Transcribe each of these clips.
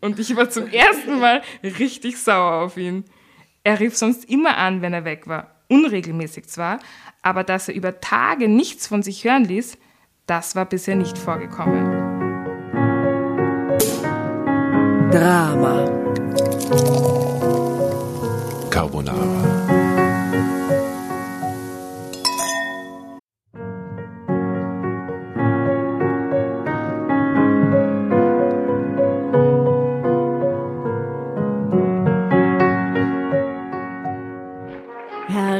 und ich war zum ersten Mal richtig sauer auf ihn. Er rief sonst immer an, wenn er weg war. Unregelmäßig zwar, aber dass er über Tage nichts von sich hören ließ, das war bisher nicht vorgekommen. Drama. Carbonara.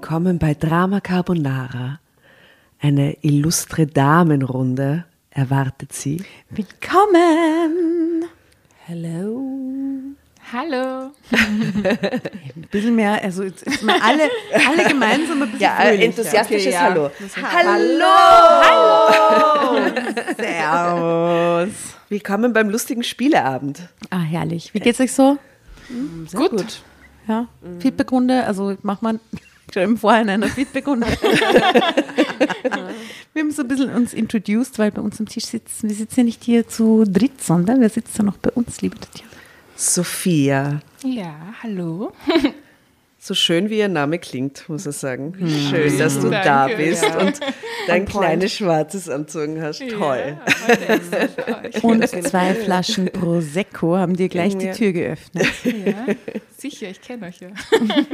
Willkommen bei Drama Carbonara. Eine illustre Damenrunde erwartet Sie. Willkommen! Hello. Hallo. ein bisschen mehr, also jetzt, jetzt mal alle, alle gemeinsam ein bisschen Ja, fröhlicher. enthusiastisches Okay, ja. Hallo. Hallo! Servus! Willkommen beim lustigen Spieleabend. Ah, herrlich. Wie geht's euch so? Sehr Gut. Ja, Feedbackrunde, also macht man im Vorhinein eine Feedbackrunde. wir haben so ein bisschen uns introduced, weil bei uns am Tisch sitzen, wir sitzen ja nicht hier zu dritt, sondern wir sitzen ja noch bei uns, liebe Tatjana. Sophia. Ja, hallo. So schön wie ihr Name klingt, muss ich sagen. Schön, dass du Danke, da bist ja. und dein kleines Schwarzes anzogen hast. Toll. Ja. Und zwei Flaschen Prosecco haben dir gleich die Ja. Tür geöffnet. Ja, sicher, ich kenne euch ja.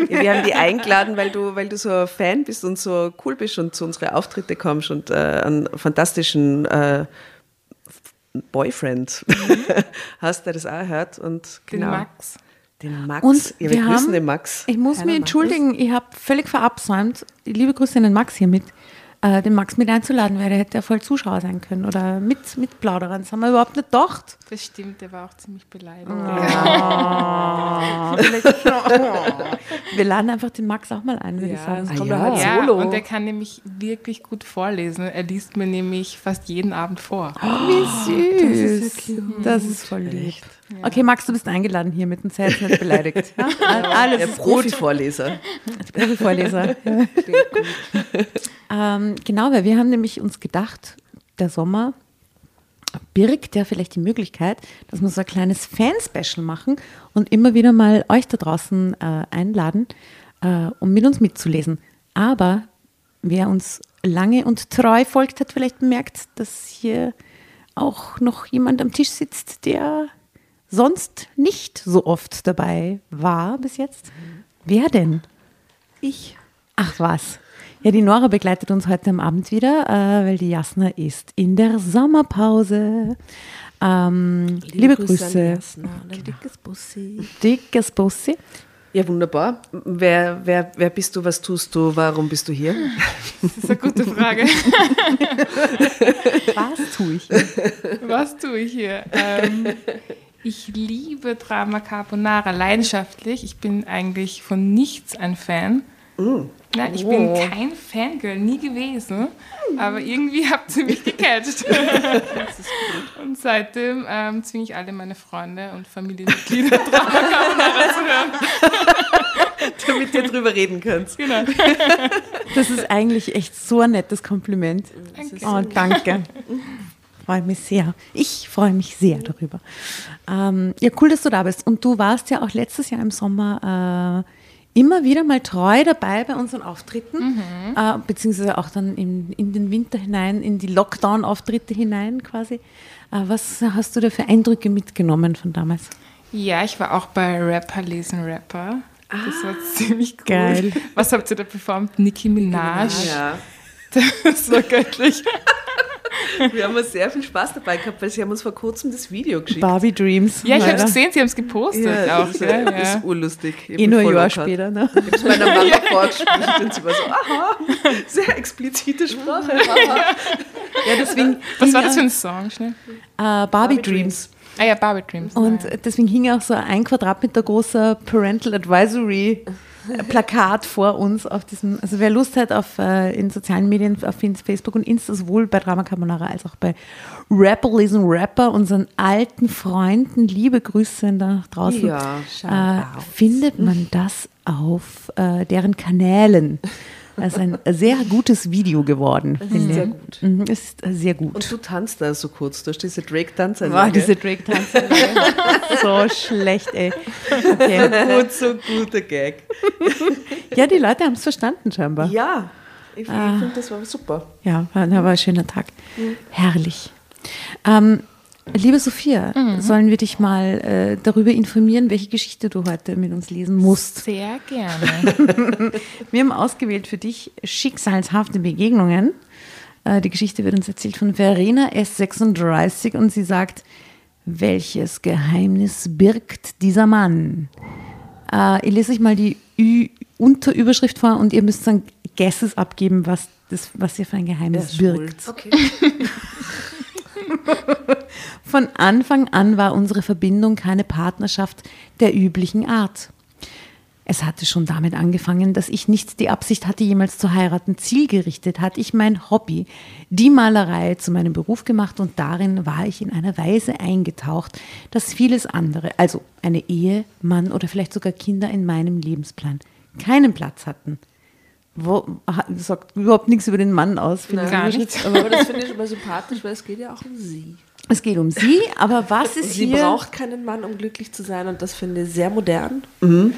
Wir haben die eingeladen, weil du, weil du so ein Fan bist und so cool bist und zu unseren Auftritte kommst und äh, einen fantastischen äh, Boyfriend hast, der das auch hört. Und Den genau. Max. Den Max. Und ja, wir, wir grüßen haben- den Max. Ich muss mich entschuldigen, ich habe völlig verabsäumt, liebe Grüße an den Max hiermit, äh, den Max mit einzuladen, weil der hätte ja voll Zuschauer sein können oder mit, mit Plaudern. Das haben wir überhaupt nicht gedacht. Das stimmt, der war auch ziemlich beleidigt. Ah, vielleicht- Wir laden einfach den Max auch mal ein, würde ich Ja, sagen. das kommt ja. halt ja, und er kann nämlich wirklich gut vorlesen. Er liest mir nämlich fast jeden Abend vor. Wie süß. Das ist voll lieb. Okay, Max, du bist eingeladen hier mit dem jetzt nicht beleidigt. Ja? Alles Der. Profi-Vorleser. Profi-Vorleser. Ja. ähm, genau, weil wir haben nämlich uns gedacht, der Sommer birgt ja vielleicht die Möglichkeit, dass wir so ein kleines Fan-Special machen und immer wieder mal euch da draußen äh, einladen, äh, um mit uns mitzulesen. Aber wer uns lange und treu folgt, hat vielleicht bemerkt, dass hier auch noch jemand am Tisch sitzt, der sonst nicht so oft dabei war bis jetzt. Wer denn? Ich. Ach was. Ja, die Nora begleitet uns heute am Abend wieder, äh, weil die Jasna ist in der Sommerpause. Ähm, liebe, liebe, Grüße. Grüße. Jasna, ein dickes Bussi. Dickes Bussi. Ja, wunderbar. Wer, wer, wer bist du, was tust du, warum bist du hier? Das ist eine gute Frage. was tue ich hier? Was tue ich hier? Ähm, ich liebe Drama Carbonara leidenschaftlich. Ich bin eigentlich von nichts ein Fan. Mm. Na, ich oh. bin kein Fangirl, nie gewesen, aber irgendwie habt ihr mich gecatcht. und seitdem ähm, zwinge ich alle meine Freunde und Familienmitglieder Drama Carbonara zu hören. Damit ihr drüber reden könnt. Genau. Das ist eigentlich echt so ein nettes Kompliment. Danke. Oh, danke. Freue mich sehr. Ich freue mich sehr darüber. Ähm, ja, cool, dass du da bist. Und du warst ja auch letztes Jahr im Sommer äh, immer wieder mal treu dabei bei unseren Auftritten, mhm. äh, beziehungsweise auch dann in, in den Winter hinein, in die Lockdown-Auftritte hinein quasi. Äh, was hast du da für Eindrücke mitgenommen von damals? Ja, ich war auch bei Rapper lesen Rapper. Das war ah, ziemlich cool. Geil. Was habt ihr da performt? Nicki Minaj. Nicki Minaj. Ja. Das war göttlich. Wir haben sehr viel Spaß dabei gehabt, weil sie haben uns vor kurzem das Video geschickt. Barbie Dreams. Ja, ich habe es gesehen, sie haben es gepostet ja, auch. Das, ist, ja. das ist urlustig. Eh nur ein Jahr später. Ne? Ich habe es meiner Mama ja. vorgespielt und sie war so, aha, sehr explizite Sprache. ja, deswegen Was war das für ein Song? Schnell? Uh, Barbie, Barbie Dreams. Dreams. Ah ja, Barbie Dreams. Und deswegen hing auch so ein Quadratmeter großer Parental Advisory Plakat vor uns auf diesem, also wer Lust hat auf äh, in sozialen Medien, auf Facebook und Insta, sowohl bei Drama Carbonara als auch bei Rapper Lesen Rapper, unseren alten Freunden, liebe Grüße da draußen, ja, äh, findet man das auf äh, deren Kanälen. Das ist ein sehr gutes Video geworden. Das ist sehr gut. Mhm, ist sehr gut. Und du tanzt da so kurz. Du hast diese Drake-Tanze. Wow, diese Drake-Tanze. so schlecht, ey. Okay. Gut, so guter Gag. ja, die Leute haben es verstanden scheinbar. Ja, ich, ah. finde, das war super. Ja, war, war ein schöner Tag. Mhm. Herrlich. Ähm, Liebe Sophia, mhm. sollen wir dich mal äh, darüber informieren, welche Geschichte du heute mit uns lesen musst? Sehr gerne. wir haben ausgewählt für dich schicksalshafte Begegnungen. Äh, die Geschichte wird uns erzählt von Verena S36 und sie sagt, welches Geheimnis birgt dieser Mann? Äh, ich lese euch mal die Ü Unterüberschrift vor und ihr müsst dann Guesses abgeben, was, das, was ihr für ein Geheimnis birgt. Okay. Von Anfang an war unsere Verbindung keine Partnerschaft der üblichen Art. Es hatte schon damit angefangen, dass ich nicht die Absicht hatte, jemals zu heiraten. Zielgerichtet hatte ich mein Hobby, die Malerei, zu meinem Beruf gemacht und darin war ich in einer Weise eingetaucht, dass vieles andere, also eine Ehe, Mann oder vielleicht sogar Kinder in meinem Lebensplan, keinen Platz hatten. Wo, sagt überhaupt nichts über den Mann aus. Nein, gar nichts. Aber das finde ich immer sympathisch, weil es geht ja auch um sie. Es geht um sie, aber was ist sie hier? Sie braucht keinen Mann, um glücklich zu sein und das finde ich sehr modern, mhm.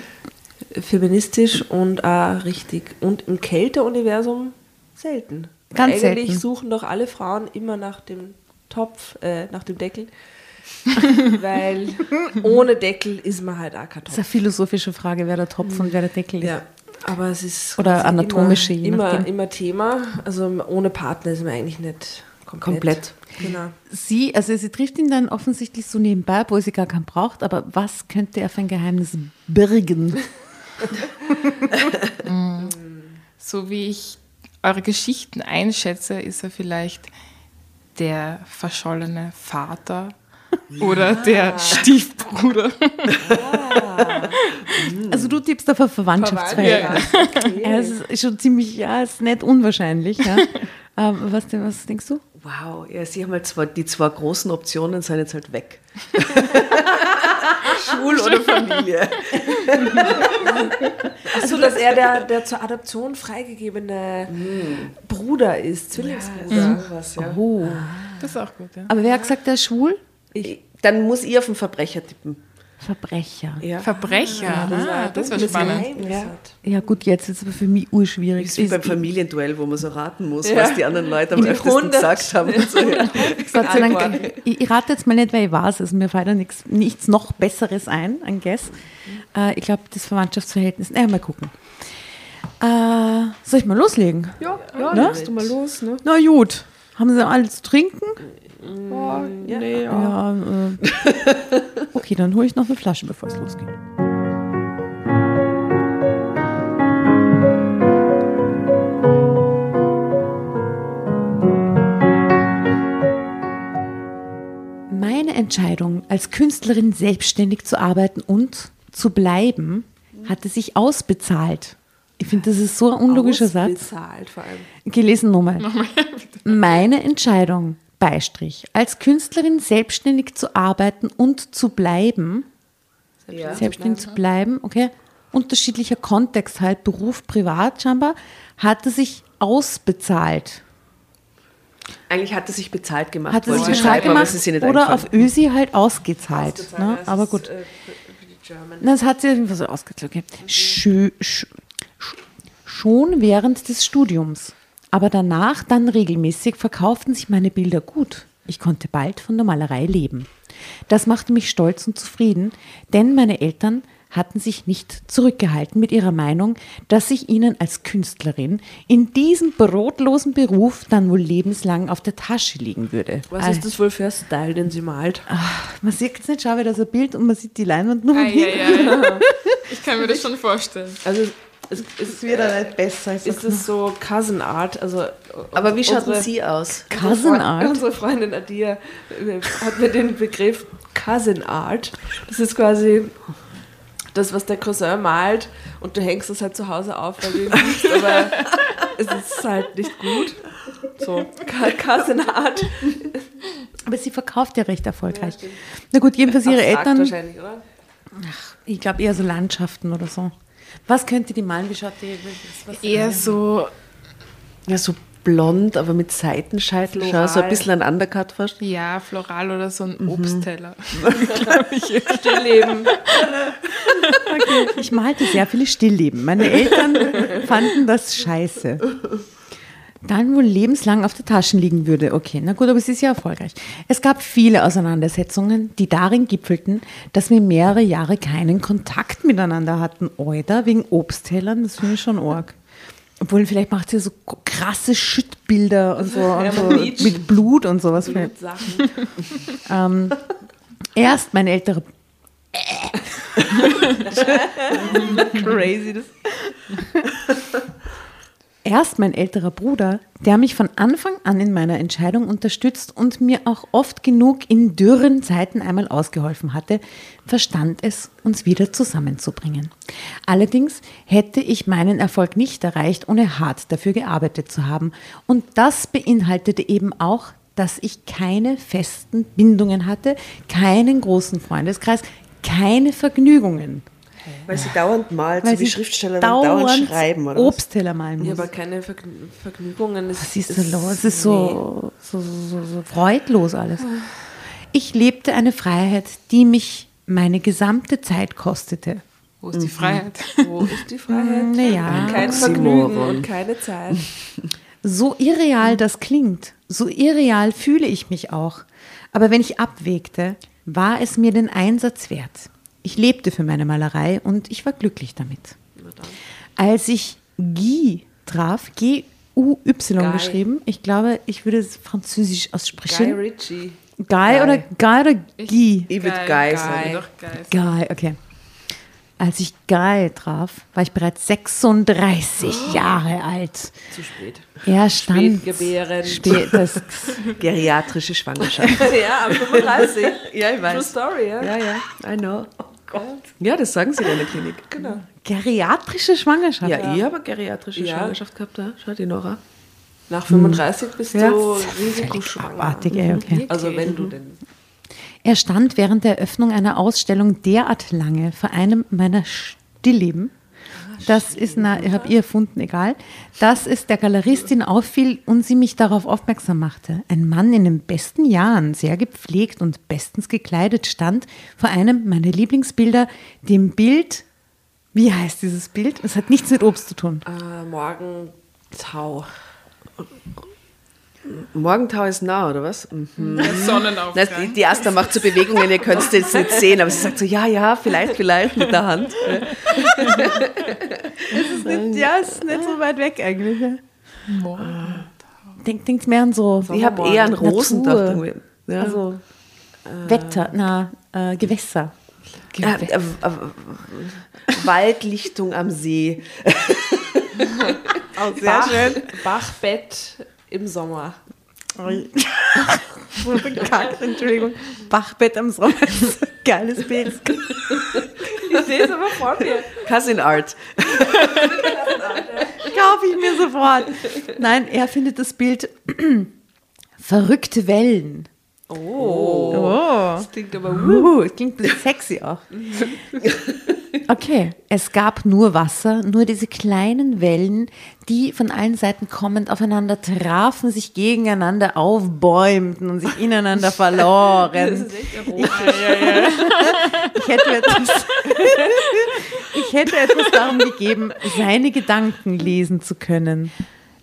feministisch und auch richtig. Und im Kälteuniversum selten. Ganz Eigentlich selten. suchen doch alle Frauen immer nach dem Topf, äh, nach dem Deckel. weil ohne Deckel ist man halt auch kein Topf. Das ist eine philosophische Frage, wer der Topf und wer der Deckel ist. Ja. Aber es ist oder anatomische immer, immer, immer, Thema. Also ohne Partner ist man eigentlich nicht komplett. komplett. Genau. Sie, also sie trifft ihn dann offensichtlich so nebenbei, wo sie gar keinen braucht, aber was könnte er für ein Geheimnis birgen? so wie ich eure Geschichten einschätze, ist er vielleicht der verschollene Vater oder der Stiefbruder. Ah. Also du tippst auf ein Verwandtschaftsverhältnis. Okay. Ja, es ist schon ziemlich, ja, es ist nicht unwahrscheinlich. Ja. Ähm, was, was denkst du? Wow, ja, sie haben halt zwar, die zwei großen Optionen sind jetzt halt weg. Schul oder Familie. Achso, dass er der, der zur Adoption freigegebene mhm. Bruder ist, Zwillingsbruder. Ja, was, ja. Oh. Das ist auch gut, ja. Aber wer hat gesagt, der ist schwul? Ich, dann muss ich auf den Verbrecher tippen. Verbrecher. Ja. Verbrecher, ah, das, ah, das war spannend. Ja. ja. gut, jetzt ist es aber für mich urschwierig. Das ist wie beim Familienduell, wo man so raten muss, ja. was die anderen Leute am öftesten gesagt haben. So. Gott sei Dank, ich, ich, rate jetzt mal nicht, weil ich weiß, also mir fällt da nichts, nichts noch Besseres ein, ein Guess. Äh, ich glaube, das Verwandtschaftsverhältnis, naja, mal gucken. Äh, soll ich mal loslegen? Ja, ja, Ne? du mal los, ne? Na gut. Haben Sie alles zu trinken? Oh, nee, ja. Ja. äh. Okay, dann hole ich noch eine Flasche, bevor es losgeht. Meine Entscheidung, als Künstlerin selbstständig zu arbeiten und zu bleiben, hatte sich ausbezahlt. Ich finde, das ist so ein unlogischer Satz. Ausbezahlt vor allem. Gelesen nochmal. Meine Entscheidung, Beistrich, als Künstlerin selbstständig zu arbeiten und zu bleiben, Ja. selbstständig zu bleiben, okay, unterschiedlicher Kontext halt, Beruf, Privat scheinbar, hatte sich ausbezahlt. Eigentlich hat es sich bezahlt gemacht. Hatte wollte sich ich bezahlt gemacht es ist oder auf Ösi halt ausgezahlt. Ausgezahlt, Ne? das Aber ist, gut. äh, die German. Das hat sie irgendwie so ausgezahlt. Okay. Schö, sch, sch, schon während des Studiums, aber danach dann regelmäßig verkauften sich meine Bilder gut. Ich konnte bald von der Malerei leben. Das machte mich stolz und zufrieden, denn meine Eltern hatten sich nicht zurückgehalten mit ihrer Meinung, dass ich ihnen als Künstlerin in diesem brotlosen Beruf dann wohl lebenslang auf der Tasche liegen würde. Was ist das wohl für ein Style, den sie malt? Man sieht jetzt nicht, schau, wie das ein Bild und man sieht die Leinwand nur Ah, ja, ja, ja. Ich kann mir das schon vorstellen. Also es, es, wird ja nicht besser. Ich ist es so Cousin Art? Also, Aber wie schaut denn unsere- sie aus? Cousin Art? Unsere Freundin Adia äh, hat mir den Begriff Cousin Art. Das ist quasi das, was der Cousin malt und du hängst es halt zu Hause auf, weil du ihn liebst, aber es ist halt nicht gut. So, Cousin Art. Aber sie verkauft ja recht erfolgreich. Na gut, jedenfalls ihre Eltern, wahrscheinlich, oder? ich glaube eher so Landschaften oder so. Was könnte die malen? Wie schaut die? Eher so, Ja, so blond, aber mit Seitenscheitel. Schau, so ein bisschen ein Undercut fast. ja, floral oder so Mhm. ein Obstteller. Stillleben. Ich malte sehr viele Stillleben. Meine Eltern fanden das scheiße. Dann wohl lebenslang auf der Taschen liegen würde. Okay, na gut, aber es ist ja erfolgreich. Es gab viele Auseinandersetzungen, die darin gipfelten, dass wir mehrere Jahre keinen Kontakt miteinander hatten. Oder wegen Obsttellern, das finde ich schon arg. Obwohl, vielleicht macht sie so krasse Schüttbilder und so, und so mit Blut und sowas. Ähm, erst mein älterer. Crazy, das. Erst mein älterer Bruder, der mich von Anfang an in meiner Entscheidung unterstützt und mir auch oft genug in dürren Zeiten einmal ausgeholfen hatte, verstand es, uns wieder zusammenzubringen. Allerdings hätte ich meinen Erfolg nicht erreicht, ohne hart dafür gearbeitet zu haben. Und das beinhaltete eben auch, dass ich keine festen Bindungen hatte, keinen großen Freundeskreis, keine Vergnügungen. Weil sie dauernd malt, Weil so wie sie Schriftsteller dauernd, dauernd schreiben, oder? was? Obstteller malen muss. Ja, aber keine Vergn Vergnügungen. Es Was ist da los? Es ist so, so, so, so freudlos alles. Ich lebte eine Freiheit, die mich meine gesamte Zeit kostete. Wo ist die Freiheit? Wo ist die Freiheit? Naja, Kein Vergnügen und keine Zeit. so irreal das klingt, so irreal fühle ich mich auch. Aber wenn ich abwägte, war es mir den Einsatz wert. Ich lebte für meine Malerei und ich war glücklich damit. Als ich Guy traf, G-U-Y Guy. geschrieben, ich glaube, ich würde es französisch Guy aussprechen. Ritchie. Guy oder Guy oder Guy? Ich würde Geil, geil geil, sagen. Guy, okay. Als ich Guy traf, war ich bereits 36 Jahre alt. Zu spät. Er stand. Spätgebärend. Spät, das, Geriatrische Schwangerschaft. ja, am 35. ja, ich True Story, ja. Ja, ja, I know. Gott. Ja, das sagen sie in der Klinik. Genau. geriatrische Schwangerschaft. Ja, ich habe eine geriatrische Ja. Schwangerschaft gehabt, da. Schau die Nora. Nach 35 bist Ja. du risikoschwanger. ey, okay. Also wenn du denn. Er stand während der Eröffnung einer Ausstellung derart lange vor einem meiner Stillleben. Das ist, na, ich habe ihr erfunden, egal. Dass es der Galeristin auffiel und sie mich darauf aufmerksam machte. Ein Mann in den besten Jahren, sehr gepflegt und bestens gekleidet, stand vor einem meiner Lieblingsbilder, dem Bild. Wie heißt dieses Bild? Es hat nichts mit Obst zu tun. Äh, Morgentau. Morgentau ist nah, oder was? Mhm. Der Sonnenaufgang. Na, die, die Asta macht so Bewegungen, ihr könnt es jetzt nicht sehen, aber sie sagt so, ja, ja, vielleicht, vielleicht mit der Hand. Ja, ist nicht so weit weg eigentlich. Ja. Denk, denkt mehr an so. Ich habe eher an Rosen Natur. gedacht. Ja. Also Wetter, na, äh, Gewässer. Äh, äh, äh, Waldlichtung am See. Oh, sehr schön. Bachbett im Sommer. Entschuldigung. Bachbett am Sommer. Geiles Bild. Ich sehe es aber vor mir. Cousin Art. Kaufe ich mir sofort. Nein, er findet das Bild verrückte Wellen. Oh. Das klingt aber Uh, das klingt sexy auch. Okay, es gab nur Wasser, nur diese kleinen Wellen, die von allen Seiten kommend aufeinander trafen, sich gegeneinander aufbäumten und sich ineinander verloren. Ich hätte etwas, ich hätte etwas darum gegeben, seine Gedanken lesen zu können.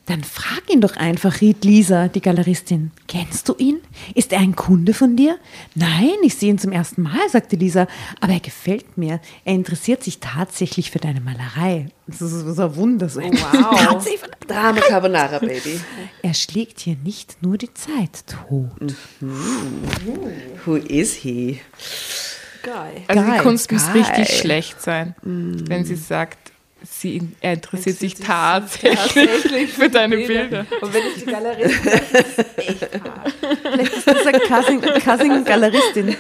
Dann frag ihn doch einfach, riet Lisa, die Galeristin. Kennst du ihn? Ist er ein Kunde von dir? Nein, ich sehe ihn zum ersten Mal, sagte Lisa. Aber er gefällt mir. Er interessiert sich tatsächlich für deine Malerei. Das ist so ein Wunder. So. wow. Drama Carbonara, Baby. er schlägt hier nicht nur die Zeit tot. Who is he? geil. Also die Kunst muss geil. richtig schlecht sein, wenn sie sagt, sie, er interessiert sich sich tatsächlich tatsächlich für deine Bilder. Und wenn ich die Galerie ist das echt hart. Vielleicht ist das eine Cousin, Cousin Galeristin.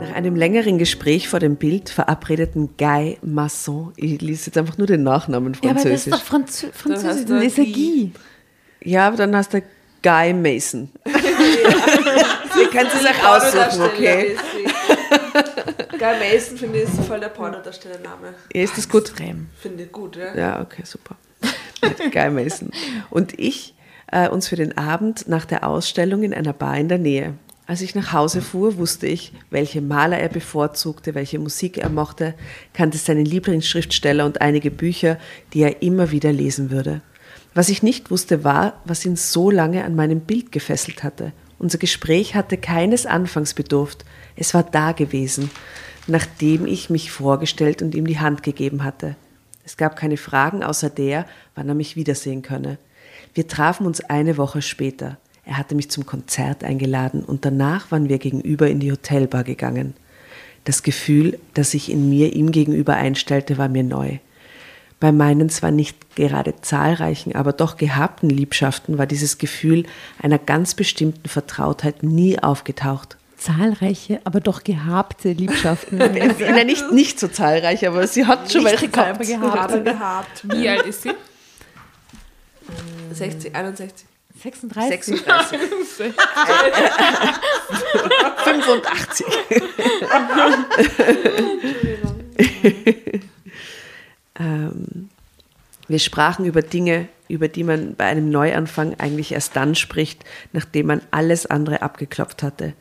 Nach einem längeren Gespräch vor dem Bild verabredeten Guy Masson, ich lese jetzt einfach nur den Nachnamen Ja, aber das ist französisch. doch Franzö Französisch. Guy. Ja, aber dann hast du Guy Mason. Ihr könnt es euch aussuchen, okay? Guy Mason finde ich ist voll der Pornodarstellername. Ja, ist das gut? Finde ich gut, ja. Ja, okay, super. Guy Mason. Und ich äh, uns für den Abend nach der Ausstellung in einer Bar in der Nähe. Als ich nach Hause fuhr, wusste ich, welche Maler er bevorzugte, welche Musik er mochte, kannte seinen Lieblingsschriftsteller und einige Bücher, die er immer wieder lesen würde. Was ich nicht wusste, war, was ihn so lange an meinem Bild gefesselt hatte. Unser Gespräch hatte keines Anfangs bedurft. Es war da gewesen, nachdem ich mich vorgestellt und ihm die Hand gegeben hatte. Es gab keine Fragen außer der, wann er mich wiedersehen könne. Wir trafen uns eine Woche später. Er hatte mich zum Konzert eingeladen und danach waren wir gegenüber in die Hotelbar gegangen. Das Gefühl, das sich in mir ihm gegenüber einstellte, war mir neu. Bei meinen zwar nicht gerade zahlreichen, aber doch gehabten Liebschaften war dieses Gefühl einer ganz bestimmten Vertrautheit nie aufgetaucht. Zahlreiche, aber doch gehabte Liebschaften. Nein, nicht, nicht so zahlreich, aber sie hat schon welche gehabt. gehabt. Wie alt ist sie? 60, 61. 36. 36. 85. ähm, wir sprachen über Dinge, über die man bei einem Neuanfang eigentlich erst dann spricht, nachdem man alles andere abgeklopft hatte.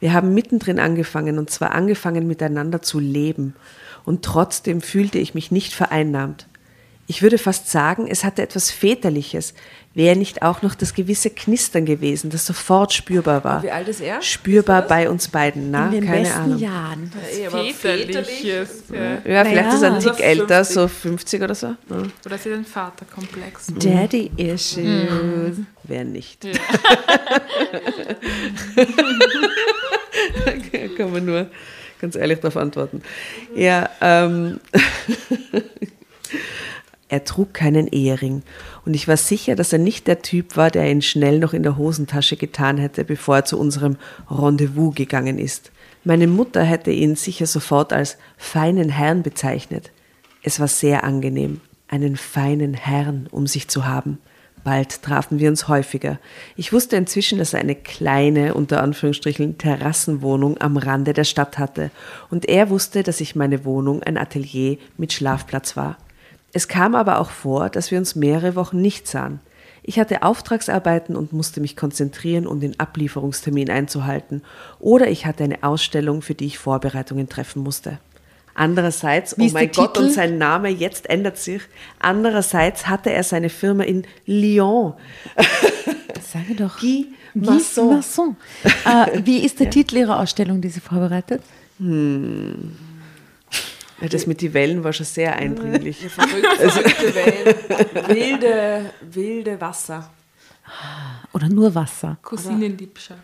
Wir haben mittendrin angefangen und zwar angefangen miteinander zu leben. Und trotzdem fühlte ich mich nicht vereinnahmt. Ich würde fast sagen, es hatte etwas Väterliches, wäre nicht auch noch das gewisse Knistern gewesen, das sofort spürbar war. Wie alt ist er? Spürbar bei uns beiden, na, In den keine besten Ahnung. Jahren. Eh, aber Väterliches. Ja. Ja, vielleicht Naja. ist er ein Tick älter, 50. so 50 oder so. Ja, Oder sie hat einen Vaterkomplex. Daddy Issues. Wer nicht. Kann man nur ganz ehrlich darauf antworten. Ja, ähm, er trug keinen Ehering und ich war sicher, dass er nicht der Typ war, der ihn schnell noch in der Hosentasche getan hätte, bevor er zu unserem Rendezvous gegangen ist. Meine Mutter hätte ihn sicher sofort als feinen Herrn bezeichnet. Es war sehr angenehm, einen feinen Herrn um sich zu haben. Bald trafen wir uns häufiger. Ich wusste inzwischen, dass er eine kleine, unter Anführungsstrichen, Terrassenwohnung am Rande der Stadt hatte. Und er wusste, dass ich meine Wohnung ein Atelier mit Schlafplatz war. Es kam aber auch vor, dass wir uns mehrere Wochen nicht sahen. Ich hatte Auftragsarbeiten und musste mich konzentrieren, um den Ablieferungstermin einzuhalten. Oder ich hatte eine Ausstellung, für die ich Vorbereitungen treffen musste. Andererseits, Wie oh mein Gott, Titel? und sein Name jetzt ändert sich. Andererseits hatte er seine Firma in Lyon. Sage doch. Guy Guy Masson. Masson. Äh, wie ist der Titel Ihrer Ausstellung, die Sie vorbereitet? Ja, das mit die Wellen war schon sehr eindringlich. Verrückte, verrückte Wellen, wilde, wilde Wasser. Oder nur Wasser? Cousinenliebschaft.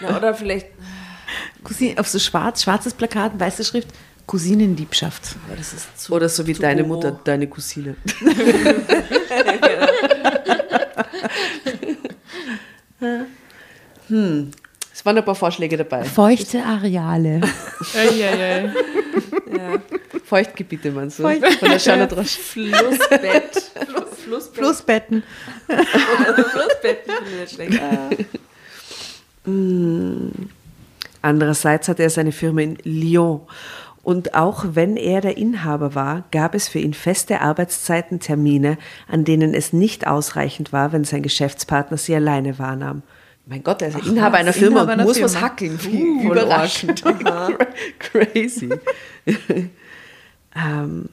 Ja, oder vielleicht, Cousin, auf so schwarz, schwarzes Plakat, weiße Schrift, Cousinenliebschaft. ja, das ist zu, Oder so wie deine hoch. Mutter, deine Cousine. hm. Waren ein paar Vorschläge dabei. Feuchte Areale. Eieiei. Feuchtgebiete, meinst du? Von der Charlotte Roche. Flussbett. Flussbett. Flussbetten. Flussbett. finde ich schlecht. Andererseits hatte er seine Firma in Lyon. Und auch wenn er der Inhaber war, gab es für ihn feste Arbeitszeiten, Termine, an denen es nicht ausreichend war, wenn sein Geschäftspartner sie alleine wahrnahm. Mein Gott, er ist ja Inhaber was? einer Firma Inhaber und muss was Firma. hackeln. Wie überraschend. Crazy. ähm,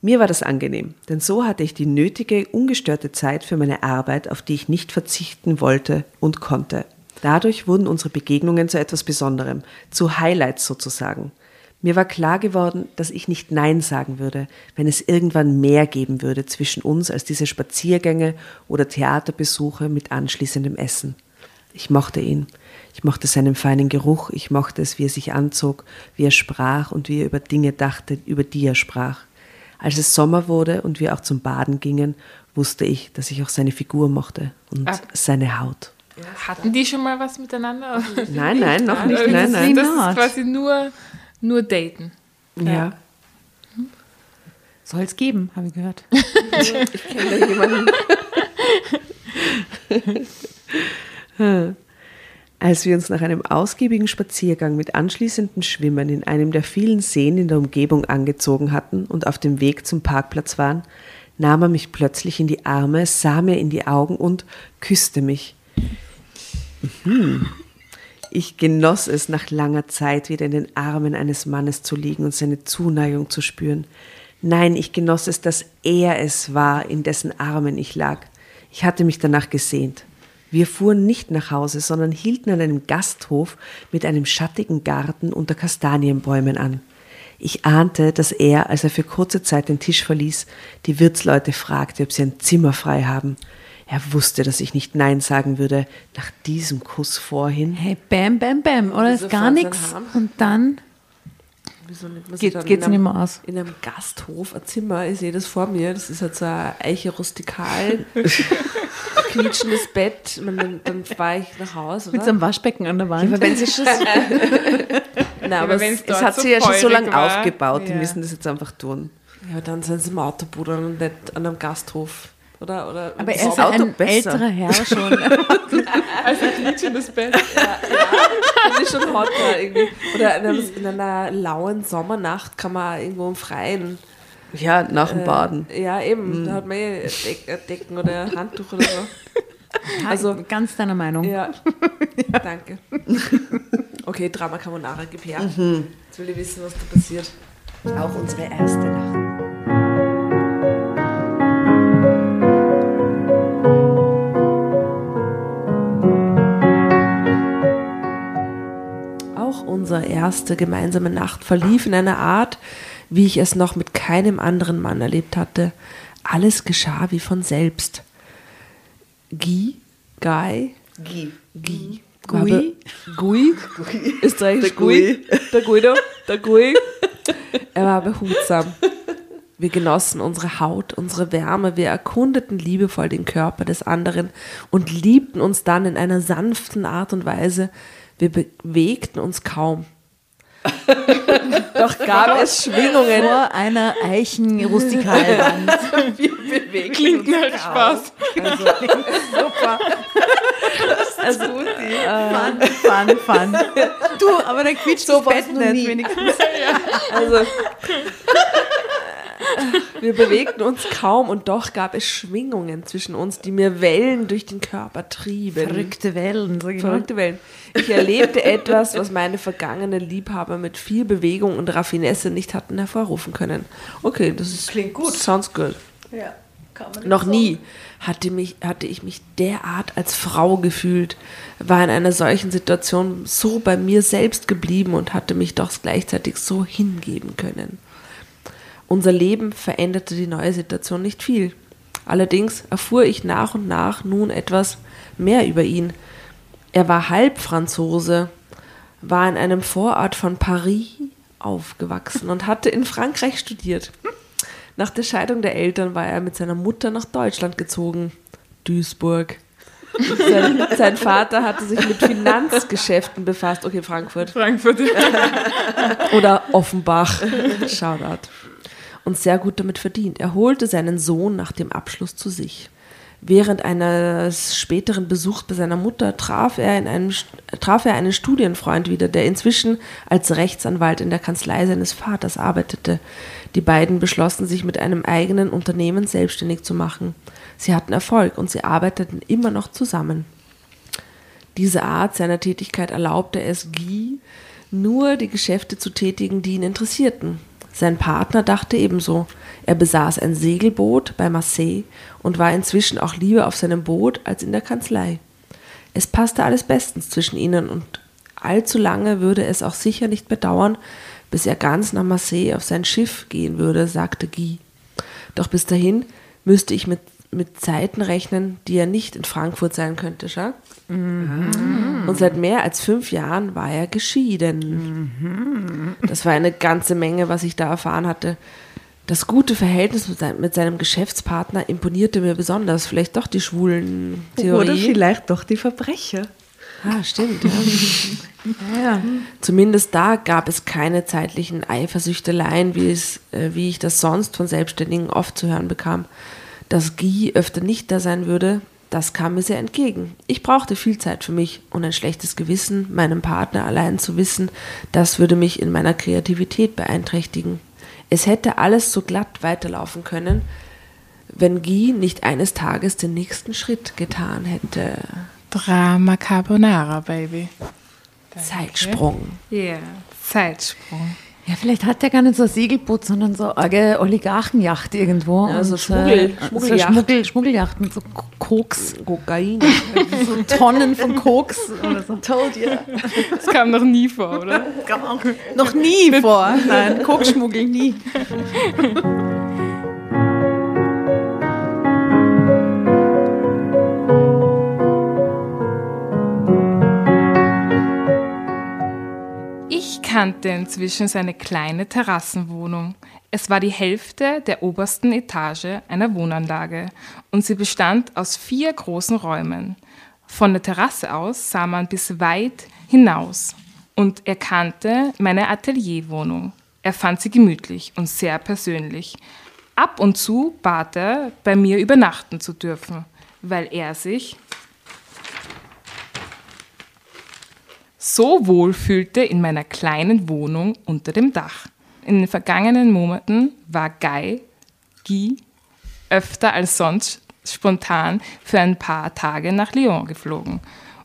mir war das angenehm, denn so hatte ich die nötige, ungestörte Zeit für meine Arbeit, auf die ich nicht verzichten wollte und konnte. Dadurch wurden unsere Begegnungen zu etwas Besonderem, zu Highlights sozusagen. Mir war klar geworden, dass ich nicht Nein sagen würde, wenn es irgendwann mehr geben würde zwischen uns als diese Spaziergänge oder Theaterbesuche mit anschließendem Essen. Ich mochte ihn. Ich mochte seinen feinen Geruch, ich mochte es, wie er sich anzog, wie er sprach und wie er über Dinge dachte, über die er sprach. Als es Sommer wurde und wir auch zum Baden gingen, wusste ich, dass ich auch seine Figur mochte und Ah. seine Haut. Hatten die schon mal was miteinander? Nein, nein, noch nicht, nein, das, nein. Das Not. ist quasi nur, nur daten. Ja. Soll es geben, habe ich gehört. Kennt da jemanden? Als wir uns nach einem ausgiebigen Spaziergang mit anschließendem Schwimmen in einem der vielen Seen in der Umgebung angezogen hatten und auf dem Weg zum Parkplatz waren, nahm er mich plötzlich in die Arme, sah mir in die Augen und küsste mich. Mhm. Ich genoss es, nach langer Zeit wieder in den Armen eines Mannes zu liegen und seine Zuneigung zu spüren. Nein, ich genoss es, dass er es war, in dessen Armen ich lag. Ich hatte mich danach gesehnt. Wir fuhren nicht nach Hause, sondern hielten an einem Gasthof mit einem schattigen Garten unter Kastanienbäumen an. Ich ahnte, dass er, als er für kurze Zeit den Tisch verließ, die Wirtsleute fragte, ob sie ein Zimmer frei haben. Er wusste, dass ich nicht Nein sagen würde nach diesem Kuss vorhin. Hey, bam, bam, bam. Oder ist gar nichts. Und dann Wieso sich Geht- dann geht's in einem- nicht mehr aus. In einem Gasthof, ein Zimmer, ich sehe das vor mir, das ist halt so ein Eiche rustikal, quietschendes Bett, und dann, dann fahre ich nach Hause, mit so einem Waschbecken an der Wand. Aber wenn sie schon, Nein, aber Aber es, es hat so sie ja schon so lange war. aufgebaut, die Ja. müssen das jetzt einfach tun. ja, dann sind sie im Autobudern und nicht an einem Gasthof, oder? oder Aber er ist. Auto ein besser. älterer Herr schon. Also quietschendes Bett. Das ist schon hot da irgendwie. Oder in, einem, in einer lauen Sommernacht kann man irgendwo im Freien. Ja, nach dem Baden. Ja, eben. Da hat man eh Deck, äh, Decken oder ein Handtuch oder so. also ganz deiner Meinung. Ja. Danke. Okay, Drama Carbonara, gib her. Jetzt will ich wissen, was da passiert. Auch unsere erste Nacht. Auch unsere erste gemeinsame Nacht verlief in einer Art, wie ich es noch mit keinem anderen Mann erlebt hatte. Alles geschah wie von selbst. Guy, Guy, Guy. Guy, Gui? Gui, österreichisch Der Gui, Gui. der Guido, der Gui. Er war behutsam. Wir genossen unsere Haut, unsere Wärme, wir erkundeten liebevoll den Körper des anderen und liebten uns dann in einer sanften Art und Weise. Wir bewegten uns kaum. Doch gab es Schwingungen. Vor einer Eichen-Rustikalwand. Klingt nach Spaß. Also, fun, fun, fun. Du, aber dann quietscht So das Bett nicht wenigstens. also Wir bewegten uns kaum und doch gab es Schwingungen zwischen uns, die mir Wellen durch den Körper trieben. Verrückte Wellen, sag ich Verrückte Wellen. Ich erlebte etwas, was meine vergangenen Liebhaber mit viel Bewegung und Raffinesse nicht hatten hervorrufen können. Okay, das ist, Klingt gut. Sounds good. Ja, Noch nie hatte, mich, hatte ich mich derart als Frau gefühlt, war in einer solchen Situation so bei mir selbst geblieben und hatte mich doch gleichzeitig so hingeben können. Unser Leben veränderte die neue Situation nicht viel. Allerdings erfuhr ich nach und nach nun etwas mehr über ihn. Er war Halbfranzose, war in einem Vorort von Paris aufgewachsen und hatte in Frankreich studiert. Nach der Scheidung der Eltern war er mit seiner Mutter nach Deutschland gezogen. Duisburg. Sein, sein Vater hatte sich mit Finanzgeschäften befasst. Okay, Frankfurt. Frankfurt. Oder Offenbach. Shoutout. Und sehr gut damit verdient. Er holte seinen Sohn nach dem Abschluss zu sich. Während eines späteren Besuchs bei seiner Mutter traf er, in einem, traf er einen Studienfreund wieder, der inzwischen als Rechtsanwalt in der Kanzlei seines Vaters arbeitete. Die beiden beschlossen, sich mit einem eigenen Unternehmen selbstständig zu machen. Sie hatten Erfolg und sie arbeiteten immer noch zusammen. Diese Art seiner Tätigkeit erlaubte es Guy, nur die Geschäfte zu tätigen, die ihn interessierten. Sein Partner dachte ebenso. Er besaß ein Segelboot bei Marseille und war inzwischen auch lieber auf seinem Boot als in der Kanzlei. Es passte alles bestens zwischen ihnen und allzu lange würde es auch sicher nicht mehr dauern, bis er ganz nach Marseille auf sein Schiff gehen würde, sagte Guy. Doch bis dahin müsste ich mit, mit Zeiten rechnen, die er nicht in Frankfurt sein könnte, schau? Und seit mehr als fünf Jahren war er geschieden. Das war eine ganze Menge, was ich da erfahren hatte. Das gute Verhältnis mit, sein, mit seinem Geschäftspartner imponierte mir besonders. Vielleicht doch die schwulen Theorie. Oder vielleicht doch die Verbrecher. Ah, stimmt. Ja. Zumindest da gab es keine zeitlichen Eifersüchteleien, wie, es, äh, wie ich das sonst von Selbstständigen oft zu hören bekam. Dass Guy öfter nicht da sein würde, das kam mir sehr entgegen. Ich brauchte viel Zeit für mich und ein schlechtes Gewissen, meinem Partner allein zu wissen, das würde mich in meiner Kreativität beeinträchtigen. Es hätte alles so glatt weiterlaufen können, wenn Guy nicht eines Tages den nächsten Schritt getan hätte. Drama Carbonara, Baby. Zeitsprung. Ja, yeah. Zeitsprung. Ja, vielleicht hat er gar nicht so ein Segelboot, sondern so eine Oligarchenjacht irgendwo. Ja, so Und, Schmuggel- äh, Schmuggeljacht. So Schmuggel, Schmuggeljacht mit so Koks, Kokain. so Tonnen von Koks oder so. Told you. Das kam noch nie vor, oder? Noch nie vor. Nein, Koksschmuggel nie. Kannte inzwischen seine kleine Terrassenwohnung. Es war die Hälfte der obersten Etage einer Wohnanlage und sie bestand aus vier großen Räumen. Von der Terrasse aus sah man bis weit hinaus und er kannte meine Atelierwohnung. Er fand sie gemütlich und sehr persönlich. Ab und zu bat er, bei mir übernachten zu dürfen, weil er sich so wohl fühlte in meiner kleinen Wohnung unter dem Dach. In den vergangenen Monaten war Guy, Guy öfter als sonst spontan für ein paar Tage nach Lyon geflogen.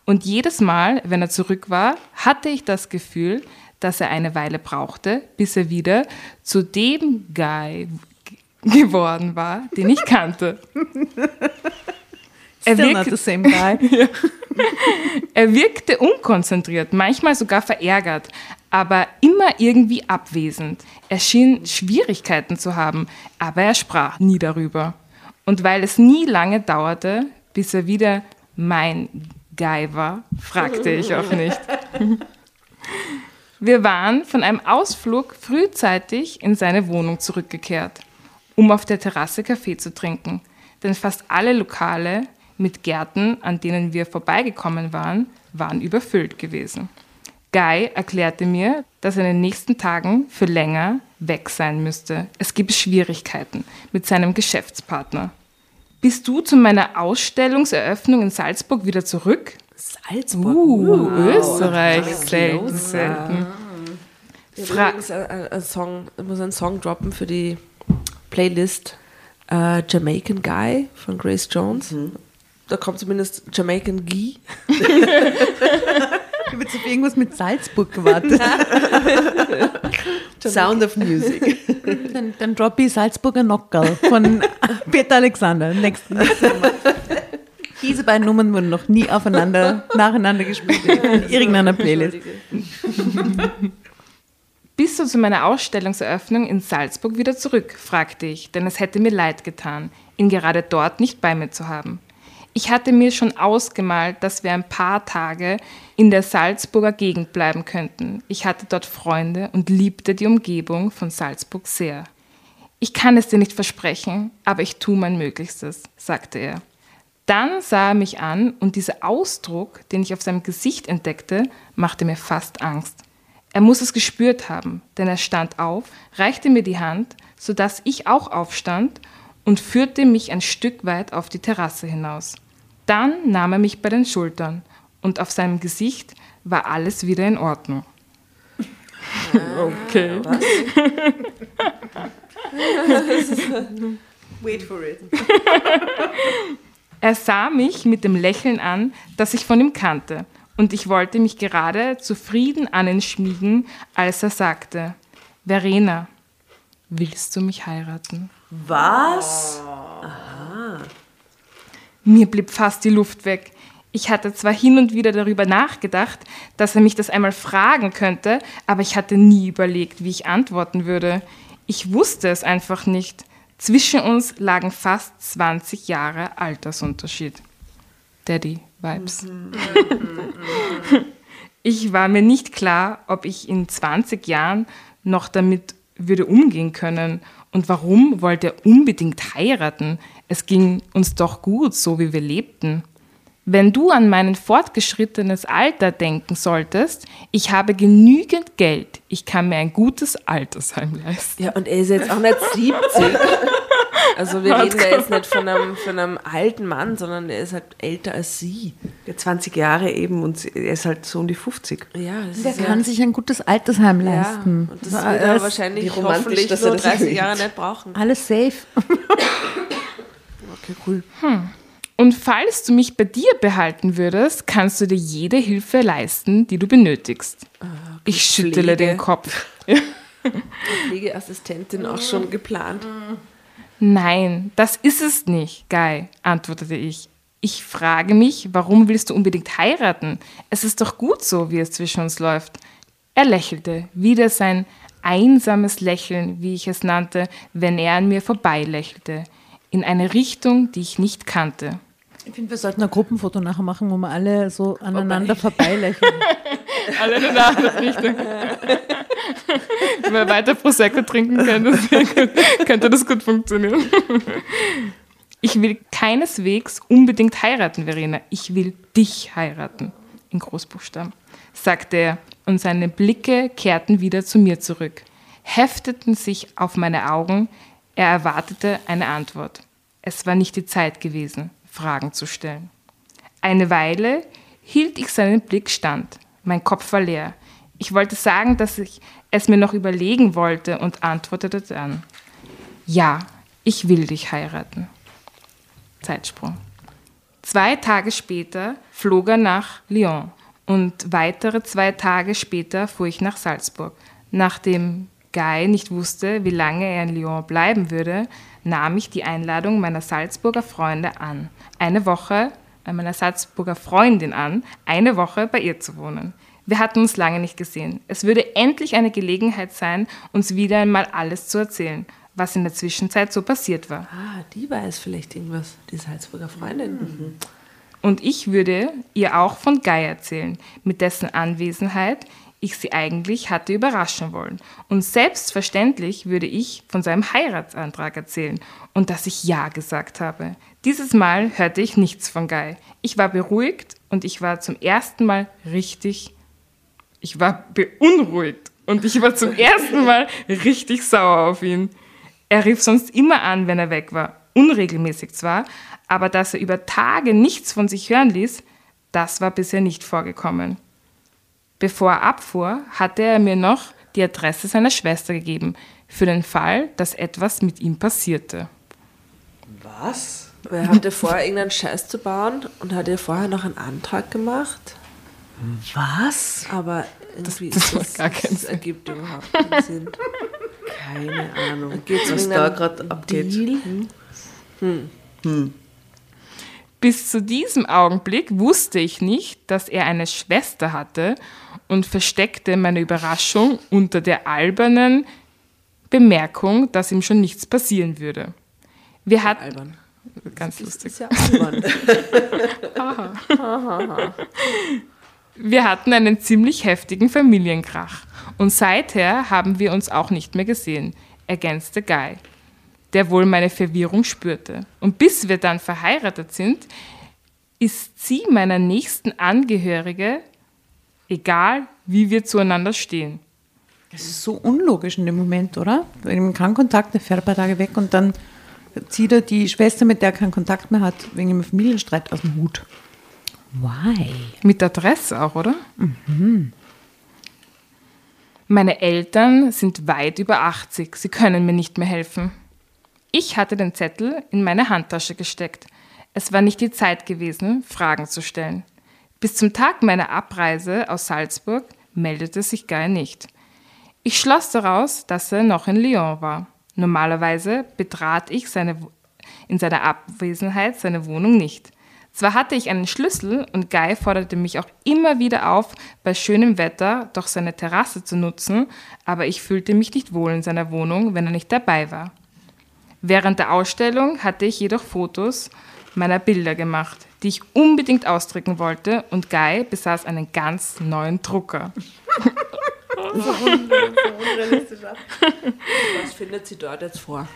Und jedes Mal, wenn er zurück war, hatte ich das Gefühl, dass er eine Weile brauchte, bis er wieder zu dem Guy geworden war, den ich kannte. Er Still not wirkte- the same guy. Er wirkte unkonzentriert, manchmal sogar verärgert, aber immer irgendwie abwesend. Er schien Schwierigkeiten zu haben, aber er sprach nie darüber. Und weil es nie lange dauerte, bis er wieder mein Guy war, fragte ich auch nicht. Wir waren von einem Ausflug frühzeitig in seine Wohnung zurückgekehrt, um auf der Terrasse Kaffee zu trinken. Denn fast alle Lokale mit Gärten, an denen wir vorbeigekommen waren, waren überfüllt gewesen. Guy erklärte mir, dass er in den nächsten Tagen für länger weg sein müsste. Es gibt Schwierigkeiten mit seinem Geschäftspartner. Bist du zu meiner Ausstellungseröffnung in Salzburg wieder zurück? Salzburg. Uh, Österreich, selten, selten. Ja, Fra- äh, äh, ein Song, ich muss einen Song droppen für die Playlist äh, Jamaican Guy von Grace Jones. Da kommt zumindest Jamaican Guy. Ich habe jetzt auf irgendwas mit Salzburg gewartet. Sound of Music. dann, dann droppe ich Salzburger Nockerl von Peter Alexander. Nächsten, Mal. Diese beiden Nummern wurden noch nie aufeinander, nacheinander gespielt in irgendeiner Playlist. Bist du zu meiner Ausstellungseröffnung in Salzburg wieder zurück? fragte ich, denn es hätte mir leid getan, ihn gerade dort nicht bei mir zu haben. Ich hatte mir schon ausgemalt, dass wir ein paar Tage in der Salzburger Gegend bleiben könnten. Ich hatte dort Freunde und liebte die Umgebung von Salzburg sehr. Ich kann es dir nicht versprechen, aber ich tue mein Möglichstes, sagte er. Dann sah er mich an und dieser Ausdruck, den ich auf seinem Gesicht entdeckte, machte mir fast Angst. Er muss es gespürt haben, denn er stand auf, reichte mir die Hand, sodass ich auch aufstand und führte mich ein Stück weit auf die Terrasse hinaus. Dann nahm er mich bei den Schultern und auf seinem Gesicht war alles wieder in Ordnung. Okay. Wait for it. Er sah mich mit dem Lächeln an, das ich von ihm kannte, und ich wollte mich gerade zufrieden an ihn schmiegen, als er sagte, Verena, willst du mich heiraten? Was? Mir blieb fast die Luft weg. Ich hatte zwar hin und wieder darüber nachgedacht, dass er mich das einmal fragen könnte, aber ich hatte nie überlegt, wie ich antworten würde. Ich wusste es einfach nicht. Zwischen uns lagen fast 20 Jahre Altersunterschied. Daddy Vibes. Ich war mir nicht klar, ob ich in 20 Jahren noch damit würde umgehen können. Und warum wollte er unbedingt heiraten? Es ging uns doch gut, so wie wir lebten. Wenn du an mein fortgeschrittenes Alter denken solltest, ich habe genügend Geld. Ich kann mir ein gutes Altersheim leisten. Ja, und er ist jetzt auch nicht 70. Also wir reden ja jetzt nicht von einem, von einem alten Mann, sondern er ist halt älter als sie. Ja, 20 Jahre eben und er ist halt so um die 50. Ja, das Der ist kann ja, sich ein gutes Altersheim ja, leisten. und das wird er wahrscheinlich hoffentlich dass er nur das 30 erwähnt. Jahre nicht brauchen. Alles safe. Okay, cool. Und falls du mich bei dir behalten würdest, kannst du dir jede Hilfe leisten, die du benötigst. ich schüttele Ah, Pflege. den Kopf. Pflegeassistentin auch schon geplant. Nein, das ist es nicht, Guy, antwortete ich. Ich frage mich, warum willst du unbedingt heiraten? Es ist doch gut so, wie es zwischen uns läuft. Er lächelte, wieder sein einsames Lächeln, wie ich es nannte, wenn er an mir vorbeilächelte, in eine Richtung, die ich nicht kannte. Ich finde, wir sollten ein Gruppenfoto nachher machen, wo wir alle so aneinander vorbeilächeln. Alle in eine andere Richtung. Wenn wir weiter Prosecco trinken können, könnte das gut funktionieren. Ich will keineswegs unbedingt heiraten, Verena. Ich will dich heiraten. In Großbuchstaben. Sagte er, und seine Blicke kehrten wieder zu mir zurück, hefteten sich auf meine Augen. Er erwartete eine Antwort. Es war nicht die Zeit gewesen, Fragen zu stellen. Eine Weile hielt ich seinen Blick stand. Mein Kopf war leer. Ich wollte sagen, dass ich es mir noch überlegen wollte und antwortete dann. Ja, ich will dich heiraten. Zeitsprung. Zwei Tage später flog er nach Lyon und weitere zwei Tage später fuhr ich nach Salzburg. Nachdem Guy nicht wusste, wie lange er in Lyon bleiben würde, nahm ich die Einladung meiner Salzburger Freunde an, eine Woche äh, meiner Salzburger Freundin an, eine Woche bei ihr zu wohnen. Wir hatten uns lange nicht gesehen. Es würde endlich eine Gelegenheit sein, uns wieder einmal alles zu erzählen, was in der Zwischenzeit so passiert war. Ah, die weiß vielleicht irgendwas, die Salzburger Freundin. Und ich würde ihr auch von Guy erzählen, mit dessen Anwesenheit ich sie eigentlich hatte überraschen wollen. Und selbstverständlich würde ich von seinem Heiratsantrag erzählen und dass ich Ja gesagt habe. Dieses Mal hörte ich nichts von Guy. Ich war beruhigt und ich war zum ersten Mal richtig, ich war beunruhigt und ich war zum ersten Mal richtig sauer auf ihn. Er rief sonst immer an, wenn er weg war. Unregelmäßig zwar, aber dass er über Tage nichts von sich hören ließ, das war bisher nicht vorgekommen. Bevor er abfuhr, hatte er mir noch die Adresse seiner Schwester gegeben, für den Fall, dass etwas mit ihm passierte. Was? Wer hatte vorher irgendeinen Scheiß zu bauen und hat ihr vorher noch einen Antrag gemacht? Was? Aber irgendwie das ist macht gar keinen das ergibt überhaupt keinen Sinn. Keine Ahnung, Geht's was da gerade abgeht. Deal? Bis zu diesem Augenblick wusste ich nicht, dass er eine Schwester hatte und versteckte meine Überraschung unter der albernen Bemerkung, dass ihm schon nichts passieren würde. Wir hatten Albern. ganz Das lustig. ist ja albern. Wir hatten einen ziemlich heftigen Familienkrach und seither haben wir uns auch nicht mehr gesehen, ergänzte Guy, der wohl meine Verwirrung spürte. Und bis wir dann verheiratet sind, ist sie meiner nächsten Angehörige, egal wie wir zueinander stehen. Das ist so unlogisch in dem Moment, oder? Wenn man keinen Kontakt, der fährt ein paar Tage weg und dann zieht er die Schwester, mit der er keinen Kontakt mehr hat, wegen einem Familienstreit aus dem Hut. Why? Mit Adresse auch, oder? Meine Eltern sind weit über 80. Sie können mir nicht mehr helfen. Ich hatte den Zettel in meine Handtasche gesteckt. Es war nicht die Zeit gewesen, Fragen zu stellen. Bis zum Tag meiner Abreise aus Salzburg meldete sich Guy nicht. Ich schloss daraus, dass er noch in Lyon war. Normalerweise betrat ich seine, in seiner Abwesenheit seine Wohnung nicht. Zwar hatte ich einen Schlüssel und Guy forderte mich auch immer wieder auf, bei schönem Wetter doch seine Terrasse zu nutzen, aber ich fühlte mich nicht wohl in seiner Wohnung, wenn er nicht dabei war. Während der Ausstellung hatte ich jedoch Fotos meiner Bilder gemacht, die ich unbedingt ausdrücken wollte und Guy besaß einen ganz neuen Drucker. Was findet sie dort jetzt vor?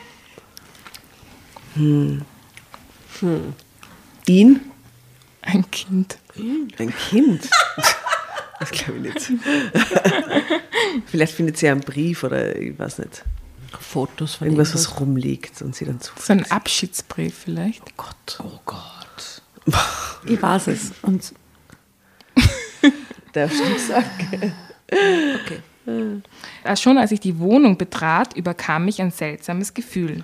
Ihn? Ein Kind. Ein Kind? Das glaube ich nicht. Vielleicht findet sie einen Brief oder ich weiß nicht. Fotos von Irgendwas, was rumliegt und sie dann zu. So ein Abschiedsbrief vielleicht. Oh Gott. Oh Gott. Ich weiß es. Und Darfst du sagen? Okay. Äh, Schon als ich die Wohnung betrat, überkam mich ein seltsames Gefühl.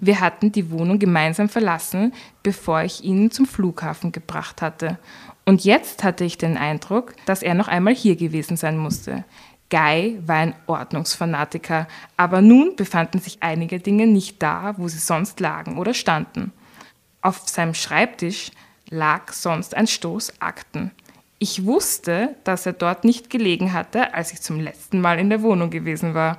Wir hatten die Wohnung gemeinsam verlassen, bevor ich ihn zum Flughafen gebracht hatte. Und jetzt hatte ich den Eindruck, dass er noch einmal hier gewesen sein musste. Guy war ein Ordnungsfanatiker, aber nun befanden sich einige Dinge nicht da, wo sie sonst lagen oder standen. Auf seinem Schreibtisch lag sonst ein Stoß Akten. Ich wusste, dass er dort nicht gelegen hatte, als ich zum letzten Mal in der Wohnung gewesen war.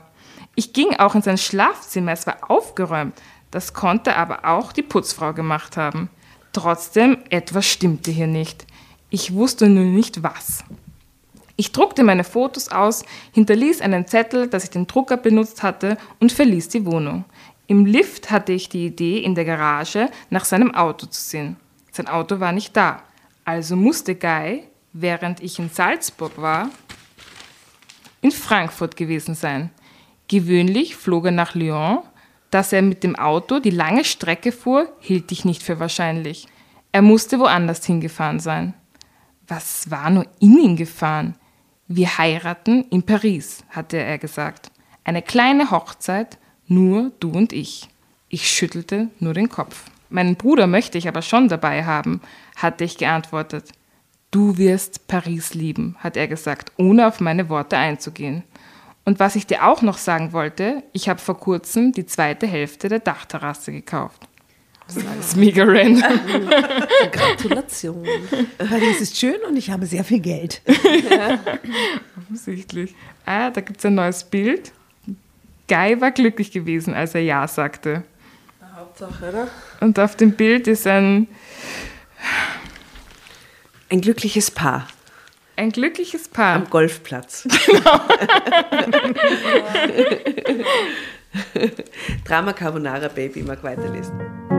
Ich ging auch in sein Schlafzimmer, es war aufgeräumt. Das konnte aber auch die Putzfrau gemacht haben. Trotzdem, etwas stimmte hier nicht. Ich wusste nur nicht was. Ich druckte meine Fotos aus, hinterließ einen Zettel, dass ich den Drucker benutzt hatte und verließ die Wohnung. Im Lift hatte ich die Idee, in der Garage nach seinem Auto zu sehen. Sein Auto war nicht da. Also musste Guy, während ich in Salzburg war, in Frankfurt gewesen sein. Gewöhnlich flog er nach Lyon. Dass er mit dem Auto die lange Strecke fuhr, hielt ich nicht für wahrscheinlich. Er musste woanders hingefahren sein. Was war nur in ihn gefahren? Wir heiraten in Paris, hatte er gesagt. Eine kleine Hochzeit, nur du und ich. Ich schüttelte nur den Kopf. Meinen Bruder möchte ich aber schon dabei haben, hatte ich geantwortet. Du wirst Paris lieben, hat er gesagt, ohne auf meine Worte einzugehen. Und was ich dir auch noch sagen wollte, ich habe vor kurzem die zweite Hälfte der Dachterrasse gekauft. Das ist alles mega random. Gratulation. Paris ist schön und ich habe sehr viel Geld. Offensichtlich. Ah, da gibt es ein neues Bild. Guy war glücklich gewesen, als er Ja sagte. Hauptsache, oder? Und auf dem Bild ist ein, Ein glückliches Paar ein glückliches Paar. am Golfplatz. Drama Carbonara Baby mag weiterlesen.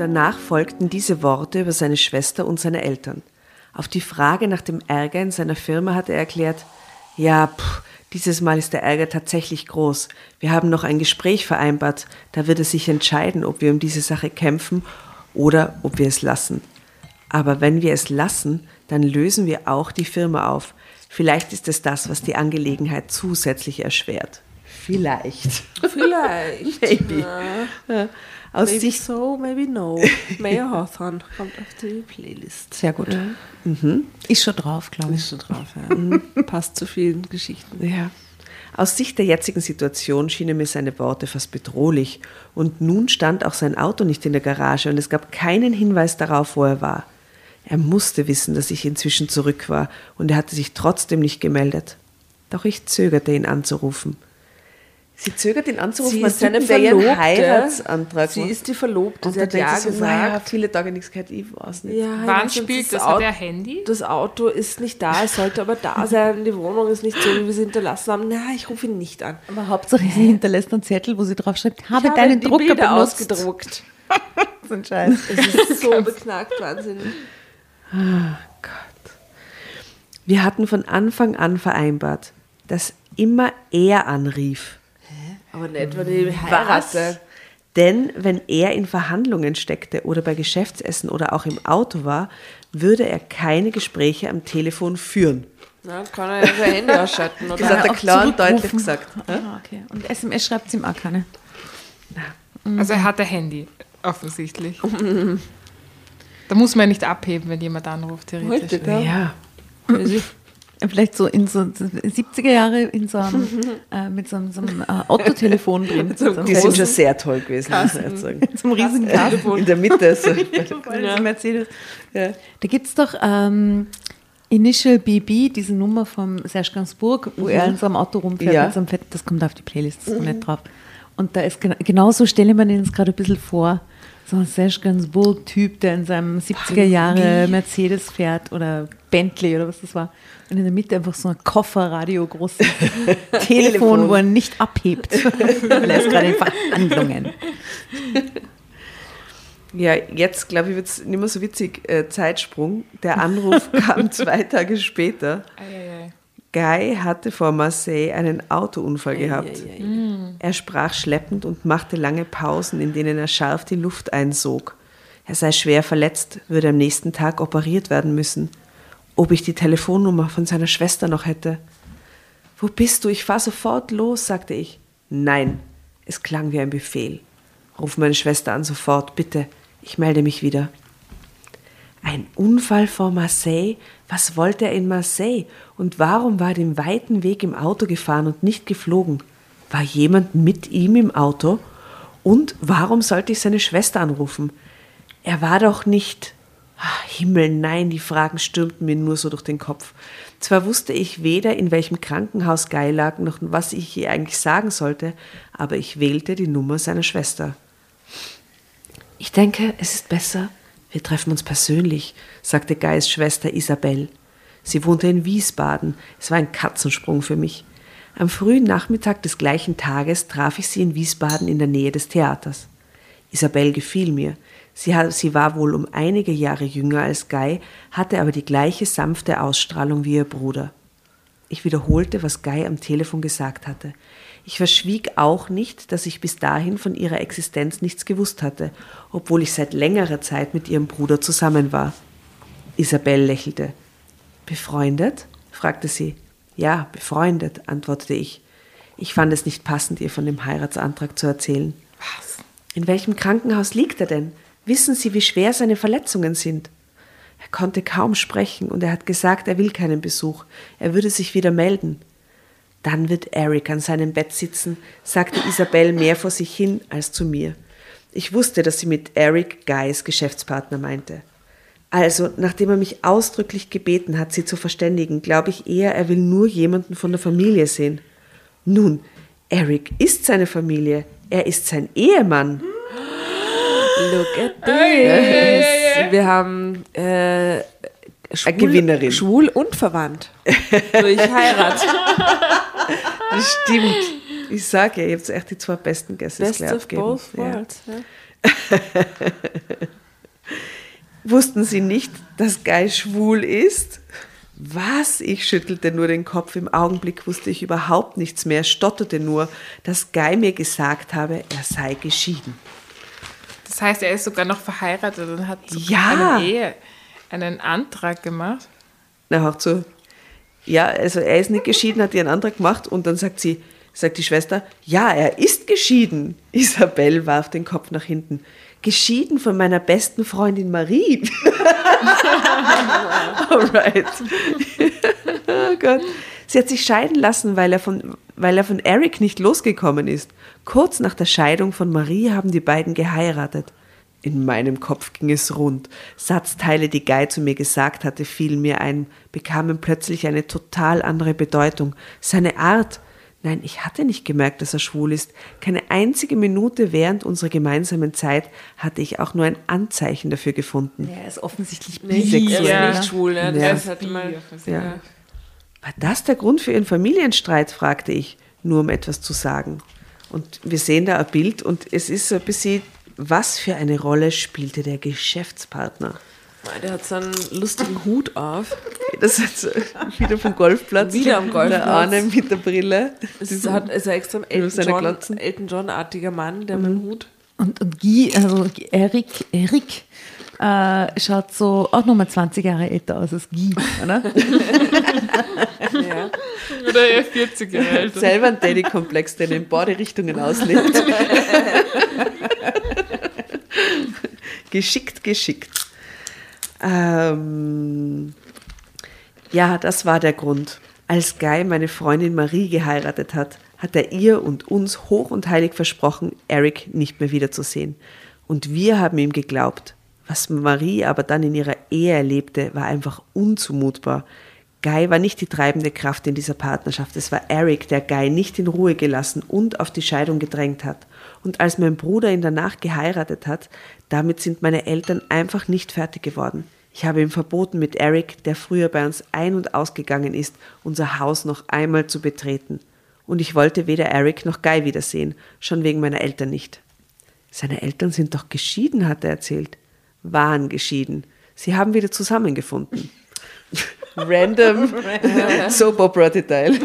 Danach folgten diese Worte über seine Schwester und seine Eltern. Auf die Frage nach dem Ärger in seiner Firma hat er erklärt, ja, pff, dieses Mal ist der Ärger tatsächlich groß. Wir haben noch ein Gespräch vereinbart, da wird es sich entscheiden, ob wir um diese Sache kämpfen oder ob wir es lassen. Aber wenn wir es lassen, dann lösen wir auch die Firma auf. Vielleicht ist es das, was die Angelegenheit zusätzlich erschwert. Vielleicht. Vielleicht. Maybe. Ja. Aus maybe Sicht so, maybe no. Mayor Hawthorne kommt auf die Playlist. Sehr gut. Mhm. Ist schon drauf, glaube ich. Ist schon drauf, ja. Passt zu vielen Geschichten. Ja. Aus Sicht der jetzigen Situation schienen mir seine Worte fast bedrohlich. Und nun stand auch sein Auto nicht in der Garage und es gab keinen Hinweis darauf, wo er war. Er musste wissen, dass ich inzwischen zurück war und er hatte sich trotzdem nicht gemeldet. Doch ich zögerte, ihn anzurufen. Sie zögert ihn anzurufen, Sie man ist seine Verlobte. Heiratsantrag Sie macht. ist die Verlobte. und Sie da hat ja denkt sie so, naja, gesagt. viele Tage nichts gehört, ich weiß nicht. Ja, Wann spielt das? Auto, Hat Handy? Das Auto ist nicht da, es sollte aber da sein. Die Wohnung ist nicht so, wie wir sie hinterlassen haben. Na, ich rufe ihn nicht an. Aber Hauptsache, sie hinterlässt einen Zettel, wo sie drauf schreibt, habe Ich deinen die Drucker Bilder benutzt. ausgedruckt. So ein Scheiß. Es ist so beknackt, wahnsinnig. Wir hatten von Anfang an vereinbart, dass immer er anrief. Aber nicht, wenn ich heirate. Denn wenn er in Verhandlungen steckte oder bei Geschäftsessen oder auch im Auto war, würde er keine Gespräche am Telefon führen. Na, kann er ja sein Handy ausschalten. Das Oder? hat er klar und deutlich gesagt. Ah, okay. Und SMS schreibt sie ihm auch keine. Also er hat ein Handy, offensichtlich. da muss man ja nicht abheben, wenn jemand anruft, theoretisch. Heute, da. Ja. Vielleicht so in so 70er Jahre in so einem, äh, mit so einem, so einem äh, Autotelefon drin. so Die sind schon sehr toll gewesen, muss ich sagen. so einem riesigen Kasten. In der Mitte. So. Ja. Mercedes. Da gibt es doch ähm, Initial BB, diese Nummer vom Serge Gainsbourg, wo er in so einem Auto rumfährt Ja. mit so einem Fett, das kommt auf die Playlist, das kommt nicht drauf. Und da ist gena genauso stelle ich mir den jetzt gerade ein bisschen vor. So ein Serge Gainsbourg-Typ, der in seinem 70er Jahre Mercedes fährt oder Bentley oder was das war. Und in der Mitte einfach so ein Kofferradio, großes Telefon, wo er nicht abhebt. Er ist gerade in Verhandlungen. Ja, jetzt glaube ich, wird es nicht mehr so witzig. Äh, Zeitsprung. Der Anruf kam zwei Tage später. Eieiei. Guy hatte vor Marseille einen Autounfall gehabt. Er sprach schleppend und machte lange Pausen, in denen er scharf die Luft einsog. Er sei schwer verletzt, würde am nächsten Tag operiert werden müssen. Ob ich die Telefonnummer von seiner Schwester noch hätte? Wo bist du? Ich fahr sofort los, sagte ich. Nein, es klang wie ein Befehl. Ruf meine Schwester an sofort, bitte. Ich melde mich wieder. Ein Unfall vor Marseille? Was wollte er in Marseille? Und warum war er den weiten Weg im Auto gefahren und nicht geflogen? War jemand mit ihm im Auto? Und warum sollte ich seine Schwester anrufen? Er war doch nicht. Ah, Himmel, nein, die Fragen stürmten mir nur so durch den Kopf. Zwar wusste ich weder, in welchem Krankenhaus Guy lag, noch was ich ihr eigentlich sagen sollte, aber ich wählte die Nummer seiner Schwester. Ich denke, es ist besser, wir treffen uns persönlich, sagte Guys Schwester Isabel. Sie wohnte in Wiesbaden. Es war ein Katzensprung für mich. Am frühen Nachmittag des gleichen Tages traf ich sie in Wiesbaden in der Nähe des Theaters. Isabel gefiel mir. Sie war wohl um einige Jahre jünger als Guy, hatte aber die gleiche sanfte Ausstrahlung wie ihr Bruder. Ich wiederholte, was Guy am Telefon gesagt hatte. Ich verschwieg auch nicht, dass ich bis dahin von ihrer Existenz nichts gewusst hatte, obwohl ich seit längerer Zeit mit ihrem Bruder zusammen war. Isabel lächelte. Befreundet? fragte sie. Ja, befreundet, antwortete ich. Ich fand es nicht passend, ihr von dem Heiratsantrag zu erzählen. Was? In welchem Krankenhaus liegt er denn? Wissen Sie, wie schwer seine Verletzungen sind? Er konnte kaum sprechen und er hat gesagt, er will keinen Besuch. Er würde sich wieder melden. Dann wird Eric an seinem Bett sitzen, sagte Isabel mehr vor sich hin als zu mir. Ich wusste, dass sie mit Eric Guys Geschäftspartner meinte. Also, nachdem er mich ausdrücklich gebeten hat, sie zu verständigen, glaube ich eher, er will nur jemanden von der Familie sehen. Nun, Eric ist seine Familie. Er ist sein Ehemann. Look at this. Wir haben äh, schwul, Gewinnerin. schwul und verwandt. Durch Heirat. Das stimmt. Ich sage ja, ihr habt echt die zwei besten Gäste Best of both worlds. Ja. Wussten Sie nicht, dass Guy schwul ist? Was? Ich schüttelte nur den Kopf. Im Augenblick wusste ich überhaupt nichts mehr, stotterte nur, dass Guy mir gesagt habe, er sei geschieden. Das heißt, er ist sogar noch verheiratet und hat sogar Ja. eine Ehe, einen Antrag gemacht. Na, hör zu. Ja, also er ist nicht geschieden, hat ihren Antrag gemacht und dann sagt sie, sagt die Schwester, ja, er ist geschieden. Isabel warf den Kopf nach hinten. Geschieden von meiner besten Freundin Marie. Alright. oh Gott. Sie hat sich scheiden lassen, weil er, von, weil er von Eric nicht losgekommen ist. Kurz nach der Scheidung von Marie haben die beiden geheiratet. In meinem Kopf ging es rund. Satzteile, die Guy zu mir gesagt hatte, fielen mir ein, bekamen plötzlich eine total andere Bedeutung. Seine Art. Nein, ich hatte nicht gemerkt, dass er schwul ist. Keine einzige Minute während unserer gemeinsamen Zeit hatte ich auch nur ein Anzeichen dafür gefunden. Er ist offensichtlich bisexuell. er ist nicht schwul. Ne? Ja. Das hat mal, Ja. War das der Grund für Ihren Familienstreit? fragte ich, nur um etwas zu sagen. Und wir sehen da ein Bild und es ist so ein bisschen, was für eine Rolle spielte der Geschäftspartner? der hat so einen lustigen Hut auf. Das ist wieder vom Golfplatz. Wieder am Golfplatz. Der eine mit der Brille. Es ist, hat, ist ein extrem Elton John. Elton John-artiger Mann, der mit dem Hut. Und, und Guy, also Erik, Erik äh, schaut so auch nochmal 20 Jahre älter aus als Guy, oder? Ja. Oder er 40 Jahre alt. Selber ein Daddy-Komplex, der in beide Richtungen auslebt. geschickt, geschickt. Ähm, ja, das war der Grund. Als Guy meine Freundin Marie geheiratet hat, hat er ihr und uns hoch und heilig versprochen, Eric nicht mehr wiederzusehen. Und wir haben ihm geglaubt. Was Marie aber dann in ihrer Ehe erlebte, war einfach unzumutbar. Guy war nicht die treibende Kraft in dieser Partnerschaft. Es war Eric, der Guy nicht in Ruhe gelassen und auf die Scheidung gedrängt hat. Und als mein Bruder ihn danach geheiratet hat, damit sind meine Eltern einfach nicht fertig geworden. Ich habe ihm verboten, mit Eric, der früher bei uns ein- und ausgegangen ist, unser Haus noch einmal zu betreten. Und ich wollte weder Eric noch Guy wiedersehen, schon wegen meiner Eltern nicht. Seine Eltern sind doch geschieden, hat er erzählt. Waren geschieden. Sie haben wieder zusammengefunden. Random Soap Opera Detail.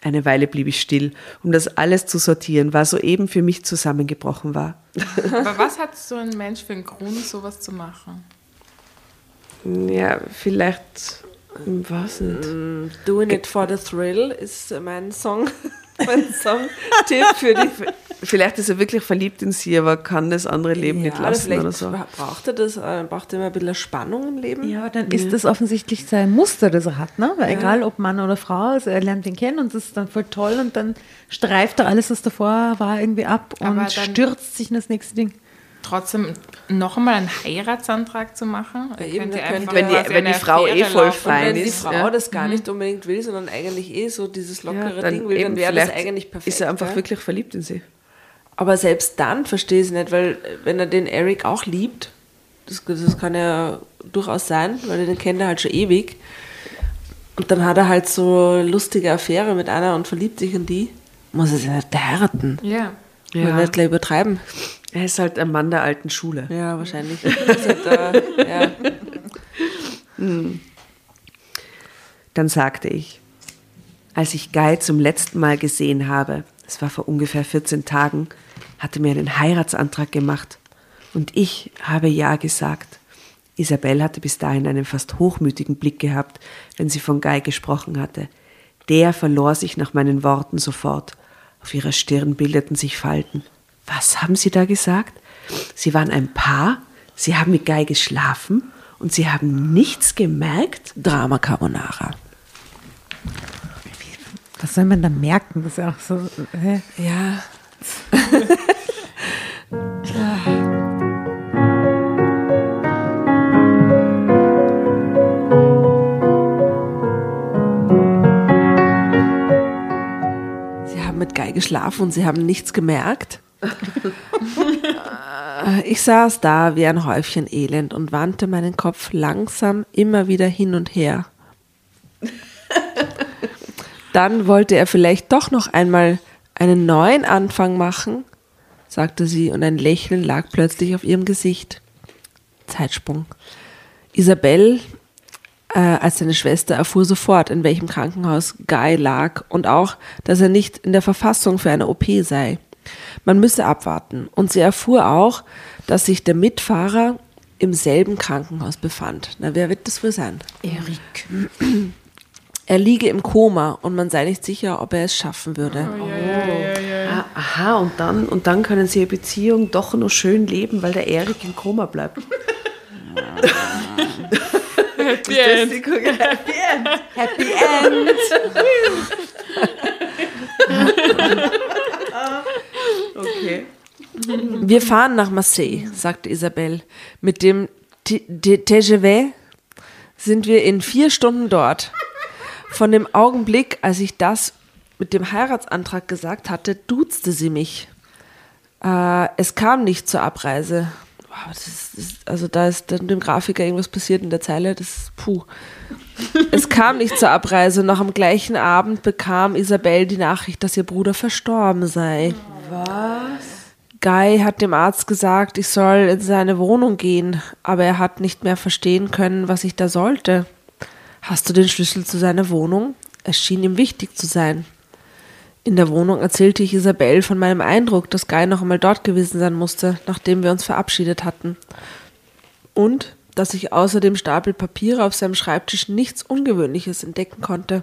Eine Weile blieb ich still, um das alles zu sortieren, was soeben für mich zusammengebrochen war. Aber was hat so ein Mensch für einen Grund, sowas zu machen? Ja, vielleicht, was nicht. Doing it for the thrill ist mein Song. Mein Song-Tipp für die. Vielleicht ist er wirklich verliebt in sie, aber kann das andere Leben nicht oder lassen oder so. braucht er das, äh, braucht er immer ein bisschen Spannung im Leben. Ja, aber dann ist das offensichtlich sein Muster, das er hat, ne? Weil egal ob Mann oder Frau, also er lernt ihn kennen und das ist dann voll toll und dann streift er alles, was davor war, irgendwie ab und Aber dann- stürzt sich in das nächste Ding. Trotzdem noch einmal einen Heiratsantrag zu machen? Er eben, könnte- Wenn die- wenn die Frau eh voll laufen. fein Wenn die ist, Frau ja. das gar nicht unbedingt will, sondern eigentlich eh so dieses lockere dann Ding will, dann wäre das eigentlich perfekt. Ist er einfach wirklich verliebt in sie? Aber selbst dann verstehe ich es nicht, weil äh, wenn er den Eric auch liebt, das, das kann ja durchaus sein, weil er den kennt er halt schon ewig. Und dann hat er halt so eine lustige Affäre mit einer und verliebt sich in die. Muss er sie nicht heiraten. Ja. Ja. Mal nicht gleich übertreiben. Er ist halt ein Mann der alten Schule. Ja, wahrscheinlich. Ja. Dann sagte ich, Als ich Guy zum letzten Mal gesehen habe, es war vor ungefähr 14 Tagen, hatte mir einen Heiratsantrag gemacht. Und ich habe Ja gesagt. Isabel hatte bis dahin einen fast hochmütigen Blick gehabt, wenn sie von Guy gesprochen hatte. Der verlor sich nach meinen Worten sofort. Auf ihrer Stirn bildeten sich Falten. Was haben Sie da gesagt? Sie waren ein Paar? Sie haben mit Guy geschlafen? Und Sie haben nichts gemerkt? Drama Carbonara. Was soll man da merken? Das ist ja auch so. Hä? Ja. Sie haben mit Guy geschlafen und sie haben nichts gemerkt. Äh, ich saß da wie ein Häufchen Elend und wandte meinen Kopf langsam immer wieder hin und her. Dann wollte er vielleicht doch noch einmal einen neuen Anfang machen, sagte sie, und ein Lächeln lag plötzlich auf ihrem Gesicht. Zeitsprung. Isabel, äh, als seine Schwester, erfuhr sofort, in welchem Krankenhaus Guy lag und auch, dass er nicht in der Verfassung für eine OP sei. Man müsse abwarten. Und sie erfuhr auch, dass sich der Mitfahrer im selben Krankenhaus befand. Na, wer wird das wohl sein? Erik. Er liege im Koma und man sei nicht sicher, ob er es schaffen würde. Ah, aha, und dann, und dann können sie ihre Beziehung doch noch schön leben, weil der Erik im Koma bleibt. Happy End. Happy End. Happy End! Okay. Wir fahren nach Marseille, sagte Isabel. Mit dem TGV sind wir in vier Stunden dort. Von dem Augenblick, als ich das mit dem Heiratsantrag gesagt hatte, duzte sie mich. Äh, es kam nicht zur Abreise. Wow, ist, also da ist dem Grafiker irgendwas passiert in der Zeile. Das ist puh. Es kam nicht zur Abreise. Noch am gleichen Abend bekam Isabel die Nachricht, dass ihr Bruder verstorben sei. Guy hat dem Arzt gesagt, ich soll in seine Wohnung gehen, aber er hat nicht mehr verstehen können, was ich da sollte. Hast du den Schlüssel zu seiner Wohnung? Es schien ihm wichtig zu sein. In der Wohnung erzählte ich Isabel von meinem Eindruck, dass Guy noch einmal dort gewesen sein musste, nachdem wir uns verabschiedet hatten. Und dass ich außer dem Stapel Papiere auf seinem Schreibtisch nichts Ungewöhnliches entdecken konnte.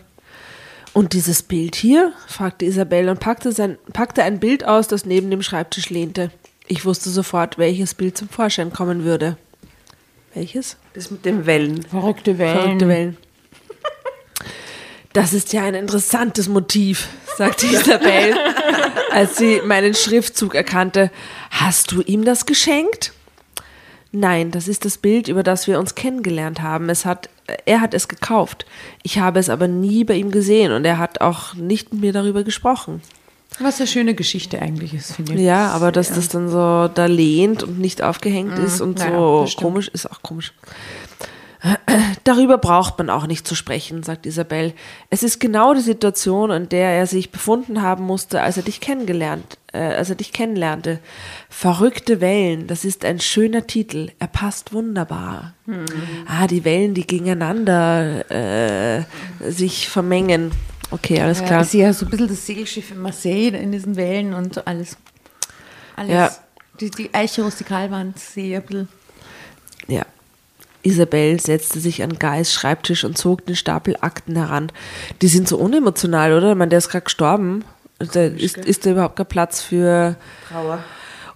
Und dieses Bild hier? fragte Isabel und packte, sein, packte ein Bild aus, das neben dem Schreibtisch lehnte. Ich wusste sofort, welches Bild zum Vorschein kommen würde. Welches? Das mit den Wellen. Verrückte Wellen. Verrückte Wellen. Das ist ja ein interessantes Motiv, sagte Isabel, als sie meinen Schriftzug erkannte. Hast du ihm das geschenkt? Nein, das ist das Bild, über das wir uns kennengelernt haben. Es hat, er hat es gekauft. Ich habe es aber nie bei ihm gesehen und er hat auch nicht mit mir darüber gesprochen. Was eine schöne Geschichte eigentlich ist, finde ich. Ja, aber dass das dann so da lehnt und nicht aufgehängt ist und naja, so komisch ist auch komisch. Darüber braucht man auch nicht zu sprechen, sagt Isabel. Es ist genau die Situation, in der er sich befunden haben musste, als er dich kennengelernt, äh, als er dich kennenlernte. Verrückte Wellen, das ist ein schöner Titel. Er passt wunderbar. Ah, die Wellen, die gegeneinander äh, sich vermengen. Okay, alles Ja, klar. ist ja so ein bisschen das Segelschiff in Marseille in diesen Wellen und alles. Alles. Ja. Die, die Eiche Rustikalwand sehe ein bisschen. Ja. Isabel setzte sich an Guys Schreibtisch und zog den Stapel Akten heran. Die sind so unemotional, oder? Ich meine, der ist gerade gestorben. Da ist, ist da überhaupt kein Platz für Trauer.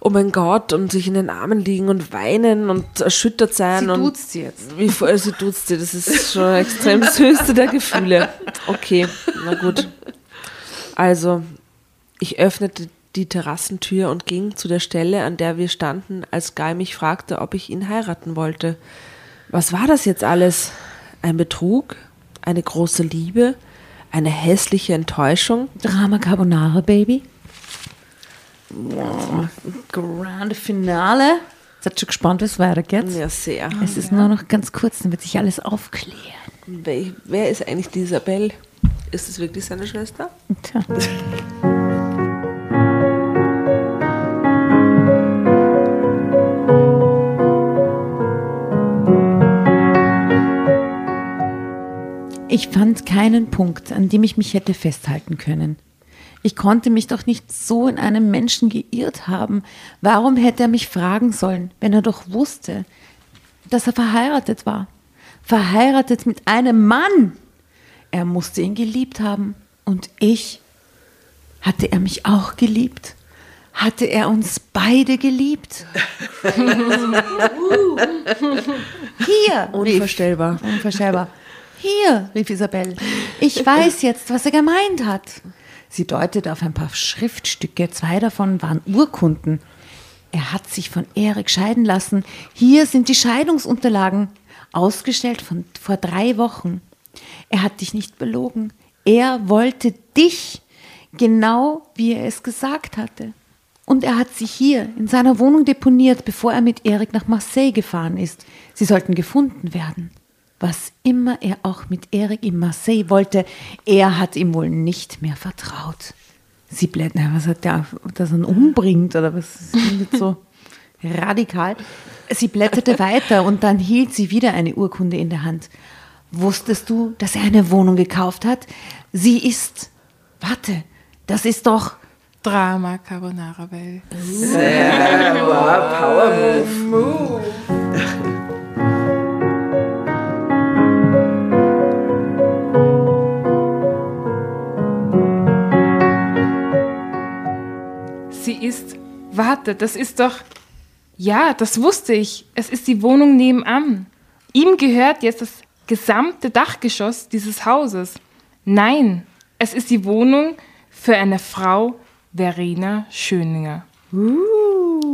oh mein Gott und sich in den Armen liegen und weinen und erschüttert sein. Sie und duzt sie jetzt. Wie voll sie duzt sie. Das ist schon extrem das höchste der Gefühle. Okay, na gut. Also, ich öffnete die Terrassentür und ging zu der Stelle, an der wir standen, als Guy mich fragte, ob ich ihn heiraten wollte. Was war das jetzt alles? Ein Betrug? Eine große Liebe? Eine hässliche Enttäuschung? Drama Carbonara, Baby. Grande Finale. Seid schon gespannt, wie es weitergeht? Ja, sehr. Es ist nur noch ganz kurz, dann wird sich alles aufklären. Wer, ist eigentlich die Isabel? Ist es wirklich seine Schwester? Tja. Ich fand keinen Punkt, an dem ich mich hätte festhalten können. Ich konnte mich doch nicht so in einem Menschen geirrt haben. Warum hätte er mich fragen sollen, wenn er doch wusste, dass er verheiratet war? Verheiratet mit einem Mann! Er musste ihn geliebt haben. Und ich? Hatte er mich auch geliebt? Hatte er uns beide geliebt? Hier! Unvorstellbar. Unvorstellbar. Hier, rief Isabel. Ich weiß jetzt, was er gemeint hat. Sie deutete auf ein paar Schriftstücke. Zwei davon waren Urkunden. Er hat sich von Erik scheiden lassen. Hier sind die Scheidungsunterlagen, ausgestellt von vor drei Wochen. Er hat dich nicht belogen. Er wollte dich, genau wie er es gesagt hatte. Und er hat sie hier in seiner Wohnung deponiert, bevor er mit Erik nach Marseille gefahren ist. Sie sollten gefunden werden. Was immer er auch mit Erik in Marseille wollte, er hat ihm wohl nicht mehr vertraut. Sie blättern, was hat der, dass er ihn umbringt oder was ist so radikal? Sie blätterte weiter und dann hielt sie wieder eine Urkunde in der Hand. Wusstest du, dass er eine Wohnung gekauft hat? Sie ist, warte, das ist doch Drama Carbonara Bell. Power Move. Sie ist, warte, das ist doch, ja, das wusste ich. Es ist die Wohnung nebenan. Ihm gehört jetzt das gesamte Dachgeschoss dieses Hauses. Nein, es ist die Wohnung für eine Frau, Verena Schöninger,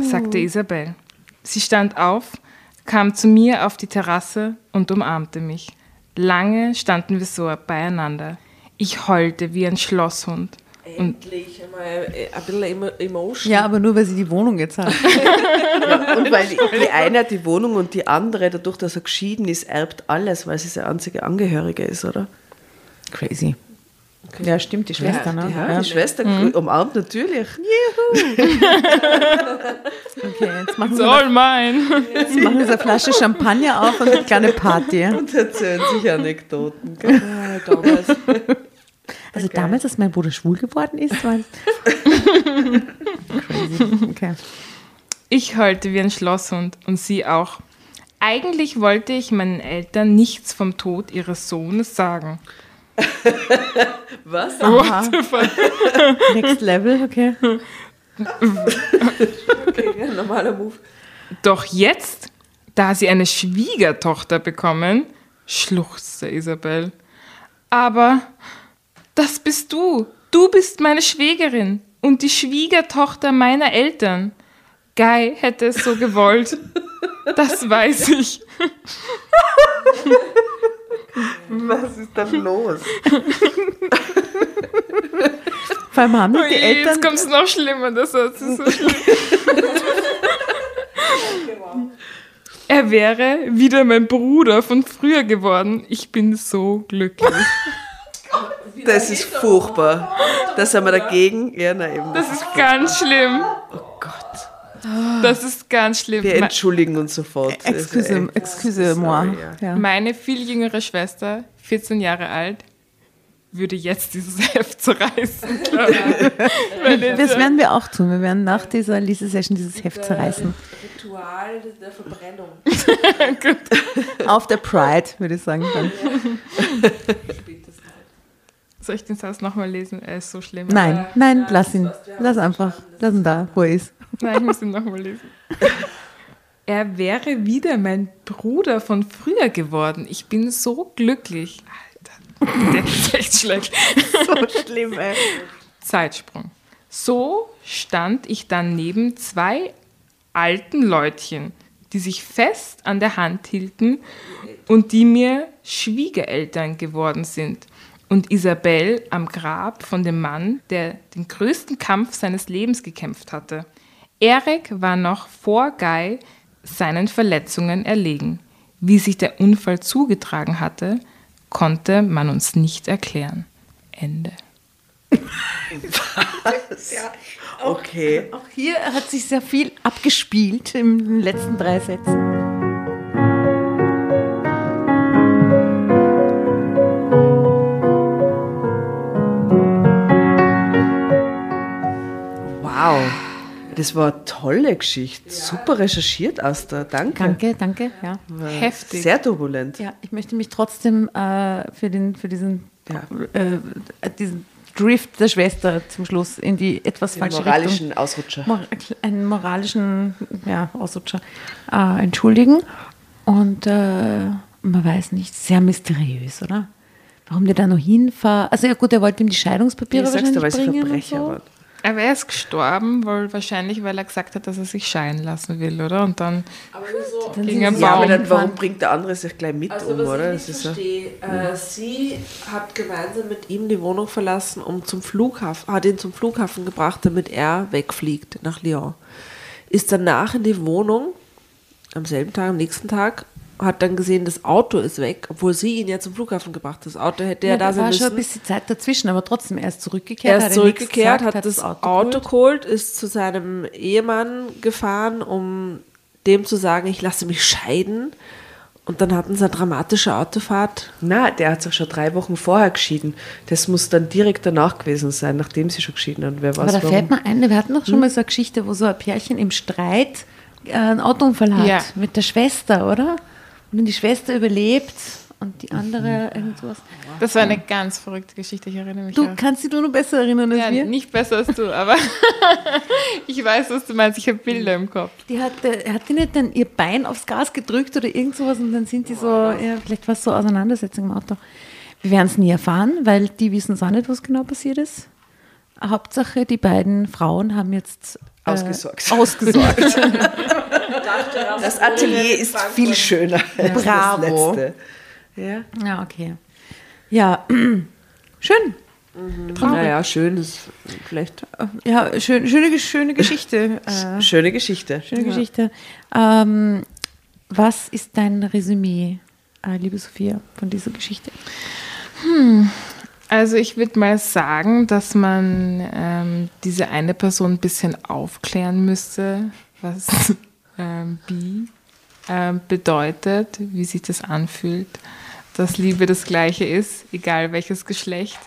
sagte Isabel. Sie stand auf, kam zu mir auf die Terrasse und umarmte mich. Lange standen wir so beieinander. Ich heulte wie ein Schlosshund. Endlich einmal äh, ein bisschen Emo- Emotion. Ja, aber nur weil sie die Wohnung jetzt hat. Und weil die, die eine hat die Wohnung und die andere, dadurch, dass er geschieden ist, erbt alles, weil sie seine einzige Angehörige ist, oder? Crazy. Ja, stimmt, die Schwester, ne? Ja, die Schwester umarmt natürlich. Okay, jetzt machen it's wir, all mine. jetzt machen wir so eine Flasche Champagner auf und eine kleine Party. Und erzählen sich Anekdoten. gell? Ah, damals. Also damals, als mein Bruder schwul geworden ist, war Crazy. Okay. Ich heulte wie ein Schlosshund und sie auch. Eigentlich wollte ich meinen Eltern nichts vom Tod ihres Sohnes sagen. Was? What the fuck? Next Level, okay. Okay, ja, normaler Move. Doch jetzt, da sie eine Schwiegertochter bekommen, schluchzte Isabel. Aber das bist du. Du bist meine Schwägerin und die Schwiegertochter meiner Eltern. Guy hätte es so gewollt. Das weiß ich. Was ist da los? Vor allem haben Oh die je, Eltern. jetzt kommt es noch schlimmer. Das ist so schlimm. Er wäre wieder mein Bruder von früher geworden. Ich bin so glücklich. Das ist furchtbar. Da sind wir dagegen. Ja, nein, eben. Das ist ganz schlimm. oh Gott. Das ist ganz schlimm. Wir entschuldigen uns sofort. Das ist Excuse, excuse moi. Sorry, ja. Meine viel jüngere Schwester, 14 Jahre alt, würde jetzt dieses Heft zerreißen. Das äh, werden wir auch tun. Wir werden nach dieser Lese-Session dieses Heft zerreißen. Ritual der Verbrennung. Auf der Pride, würde ich sagen. Dann. Soll ich den Satz nochmal lesen? Er ist so schlimm. Nein, nein, lass ihn. Lass einfach. Lass ihn da, wo er ist. Nein, ich muss ihn nochmal lesen. Er wäre wieder mein Bruder von früher geworden. Ich bin so glücklich. Alter, der ist echt schlecht. So schlimm, ey. Zeitsprung. So stand ich dann neben zwei alten Leutchen, die sich fest an der Hand hielten und die mir Schwiegereltern geworden sind. Und Isabel am Grab von dem Mann, der den größten Kampf seines Lebens gekämpft hatte. Erik war noch vor Guy seinen Verletzungen erlegen. Wie sich der Unfall zugetragen hatte, konnte man uns nicht erklären. Ende. Okay. Auch hier hat sich sehr viel abgespielt in den letzten drei Sätzen. Das war eine tolle Geschichte. Super recherchiert, Asta. Danke. Danke, danke. Ja. Heftig. Sehr turbulent. ja, ich möchte mich trotzdem äh, für, den, für diesen, Ja. äh, diesen Drift der Schwester zum Schluss in die etwas Den falsche moralischen Richtung. Ausrutscher. Mor einen moralischen ja, Ausrutscher äh, entschuldigen. Und äh, man weiß nicht, sehr mysteriös, oder? Warum der da noch hinfahrt. Also ja gut, er wollte ihm die Scheidungspapiere weil wahrscheinlich sie bringen und Verbrecher so. Aber er ist gestorben, weil wahrscheinlich, weil er gesagt hat, dass er sich scheiden lassen will, oder? Und dann Dann Gegen sind einen sie Ja, Baum. aber dann, warum bringt der andere sich gleich mit Also, um, was oder? ich Das nicht ist ja, verstehe, äh, sie hat gemeinsam mit ihm die Wohnung verlassen, um zum Flughafen, hat ihn zum Flughafen gebracht, damit er wegfliegt nach Lyon. Ist danach in die Wohnung, am selben Tag, am nächsten Tag, hat dann gesehen, das Auto ist weg, obwohl sie ihn ja zum Flughafen gebracht hat. Das Auto hätte ja, Ja, da da sein war müssen. schon ein bisschen Zeit dazwischen, aber trotzdem, er ist zurückgekehrt. Er hat ist nichts zurückgekehrt, gesagt, hat das Auto, geholt, ist zu seinem Ehemann gefahren, um dem zu sagen, ich lasse mich scheiden. Und dann hatten sie eine dramatische Autofahrt. na, der hat sich schon drei Wochen vorher geschieden. Das muss dann direkt danach gewesen sein, nachdem sie schon geschieden haben. Wer weiß Aber da warum. fällt mir ein, wir hatten doch schon mal so eine Geschichte, wo so ein Pärchen im Streit äh, einen Autounfall hat Ja. mit der Schwester, oder? Und dann die Schwester überlebt und die andere irgendwas. Das war eine ganz verrückte Geschichte, ich erinnere mich. Du auch. kannst dich nur noch besser erinnern als ja, wir. nicht besser als du, aber ich weiß, was du meinst. Ich habe Bilder im Kopf. Die hat, äh, hat die nicht dann ihr Bein aufs Gas gedrückt oder irgend sowas und dann sind die so, ja, vielleicht war es so Auseinandersetzung im Auto. Wir werden es nie erfahren, weil die wissen es auch nicht, was genau passiert ist. Hauptsache, die beiden Frauen haben jetzt äh, Ausgesorgt. ausgesorgt. Das Atelier ist viel schöner als Bravo. das letzte. Ja. ja, okay. Ja, schön. Naja, schön ist vielleicht Ja, schön, schöne, schöne Geschichte. Äh, schöne Geschichte. schöne Geschichte. Ähm, was ist dein Resümee, äh, liebe Sophia, von dieser Geschichte? Also ich würde mal sagen, dass man ähm, diese eine Person ein bisschen aufklären müsste, was ähm, bi ähm, bedeutet, wie sich das anfühlt, dass Liebe das gleiche ist, egal welches Geschlecht,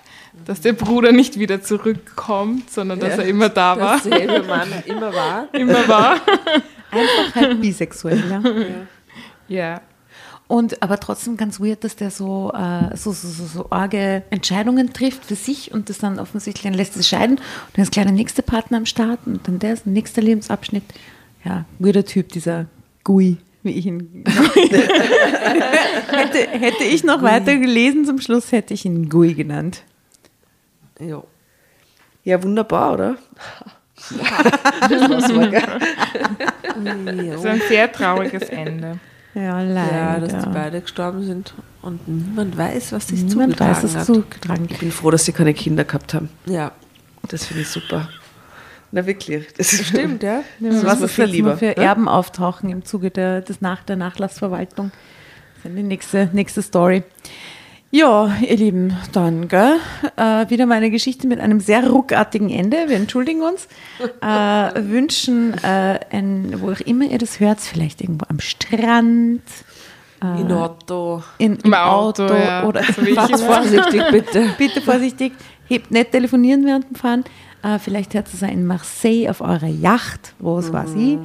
dass der Bruder nicht wieder zurückkommt, sondern dass er immer da war, Dasselbe Mann immer war. immer war. Einfach halt bisexuell, ja. Ja. Und aber trotzdem ganz weird, dass der so, äh, so, so, so, so arge Entscheidungen trifft für sich und das dann offensichtlich dann lässt es scheiden. Und dann ist gleich der nächste Partner am Start und dann der ist der nächste Lebensabschnitt. Ja, weirder Typ, dieser Gui, wie ich ihn. hätte, hätte ich noch weiter gelesen zum Schluss, hätte ich ihn Gui genannt. Ja. Ja, wunderbar, oder? das war geil. So ein sehr trauriges Ende. Ja, leider. Ja, dass die beide gestorben sind und niemand weiß, was sich Niemand zugetragen weiß, hat. zugetragen Ich bin froh, dass sie keine Kinder gehabt haben. Ja, Das finde ich super. Na wirklich. Das stimmt, ja. Das mir ist viel lieber. für ne? Erben auftauchen im Zuge der, des Nach der Nachlassverwaltung? Das ist die nächste, nächste Story. Ja, ihr Lieben, dann, gell? Äh, wieder mal eine Geschichte mit einem sehr ruckartigen Ende. Wir entschuldigen uns. Äh, wünschen, äh, ein, wo auch immer ihr das hört, vielleicht irgendwo am Strand, In Otto. in, im, Im Auto, Auto, ja. oder Fahrt vorsichtig, bitte. bitte vorsichtig. Hebt nicht telefonieren während dem Fahren. Äh, vielleicht hört es in Marseille auf eurer Yacht. Wo es war sie?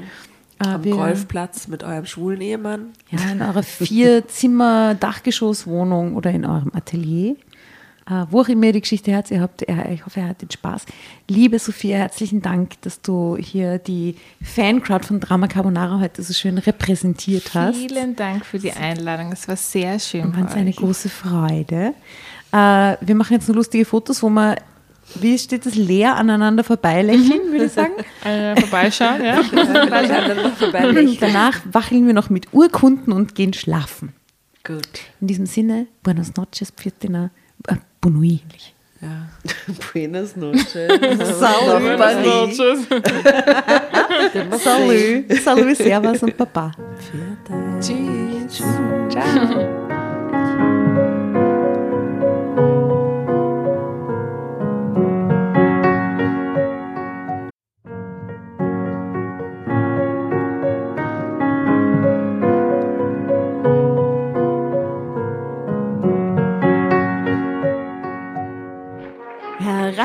Äh, Am wir- Golfplatz mit eurem schwulen Ehemann. Ja, in eurer Vier-Zimmer-Dachgeschosswohnung oder in eurem Atelier. Äh, wo auch immer ihr die Geschichte hört, ihr habt, ich hoffe, ihr hattet Spaß. Liebe Sophia, herzlichen Dank, dass du hier die Fancrowd von Drama Carbonara heute so schön repräsentiert hast. Vielen Dank für die Einladung. Es war sehr schön. War uns eine große Freude. Äh, wir machen jetzt nur lustige Fotos, wo wir, wie steht das, leer aneinander vorbeilächeln, würde ich sagen. Äh, vorbeischauen, ja. Danach wacheln wir noch mit Urkunden und gehen schlafen. Gut. In diesem Sinne, buenas noches, pfiatina, äh, bonui. Ja. Buenas noches. Salut, Paris. Tschüss. Salut, salut, servus und Papa. Tschüss. Herein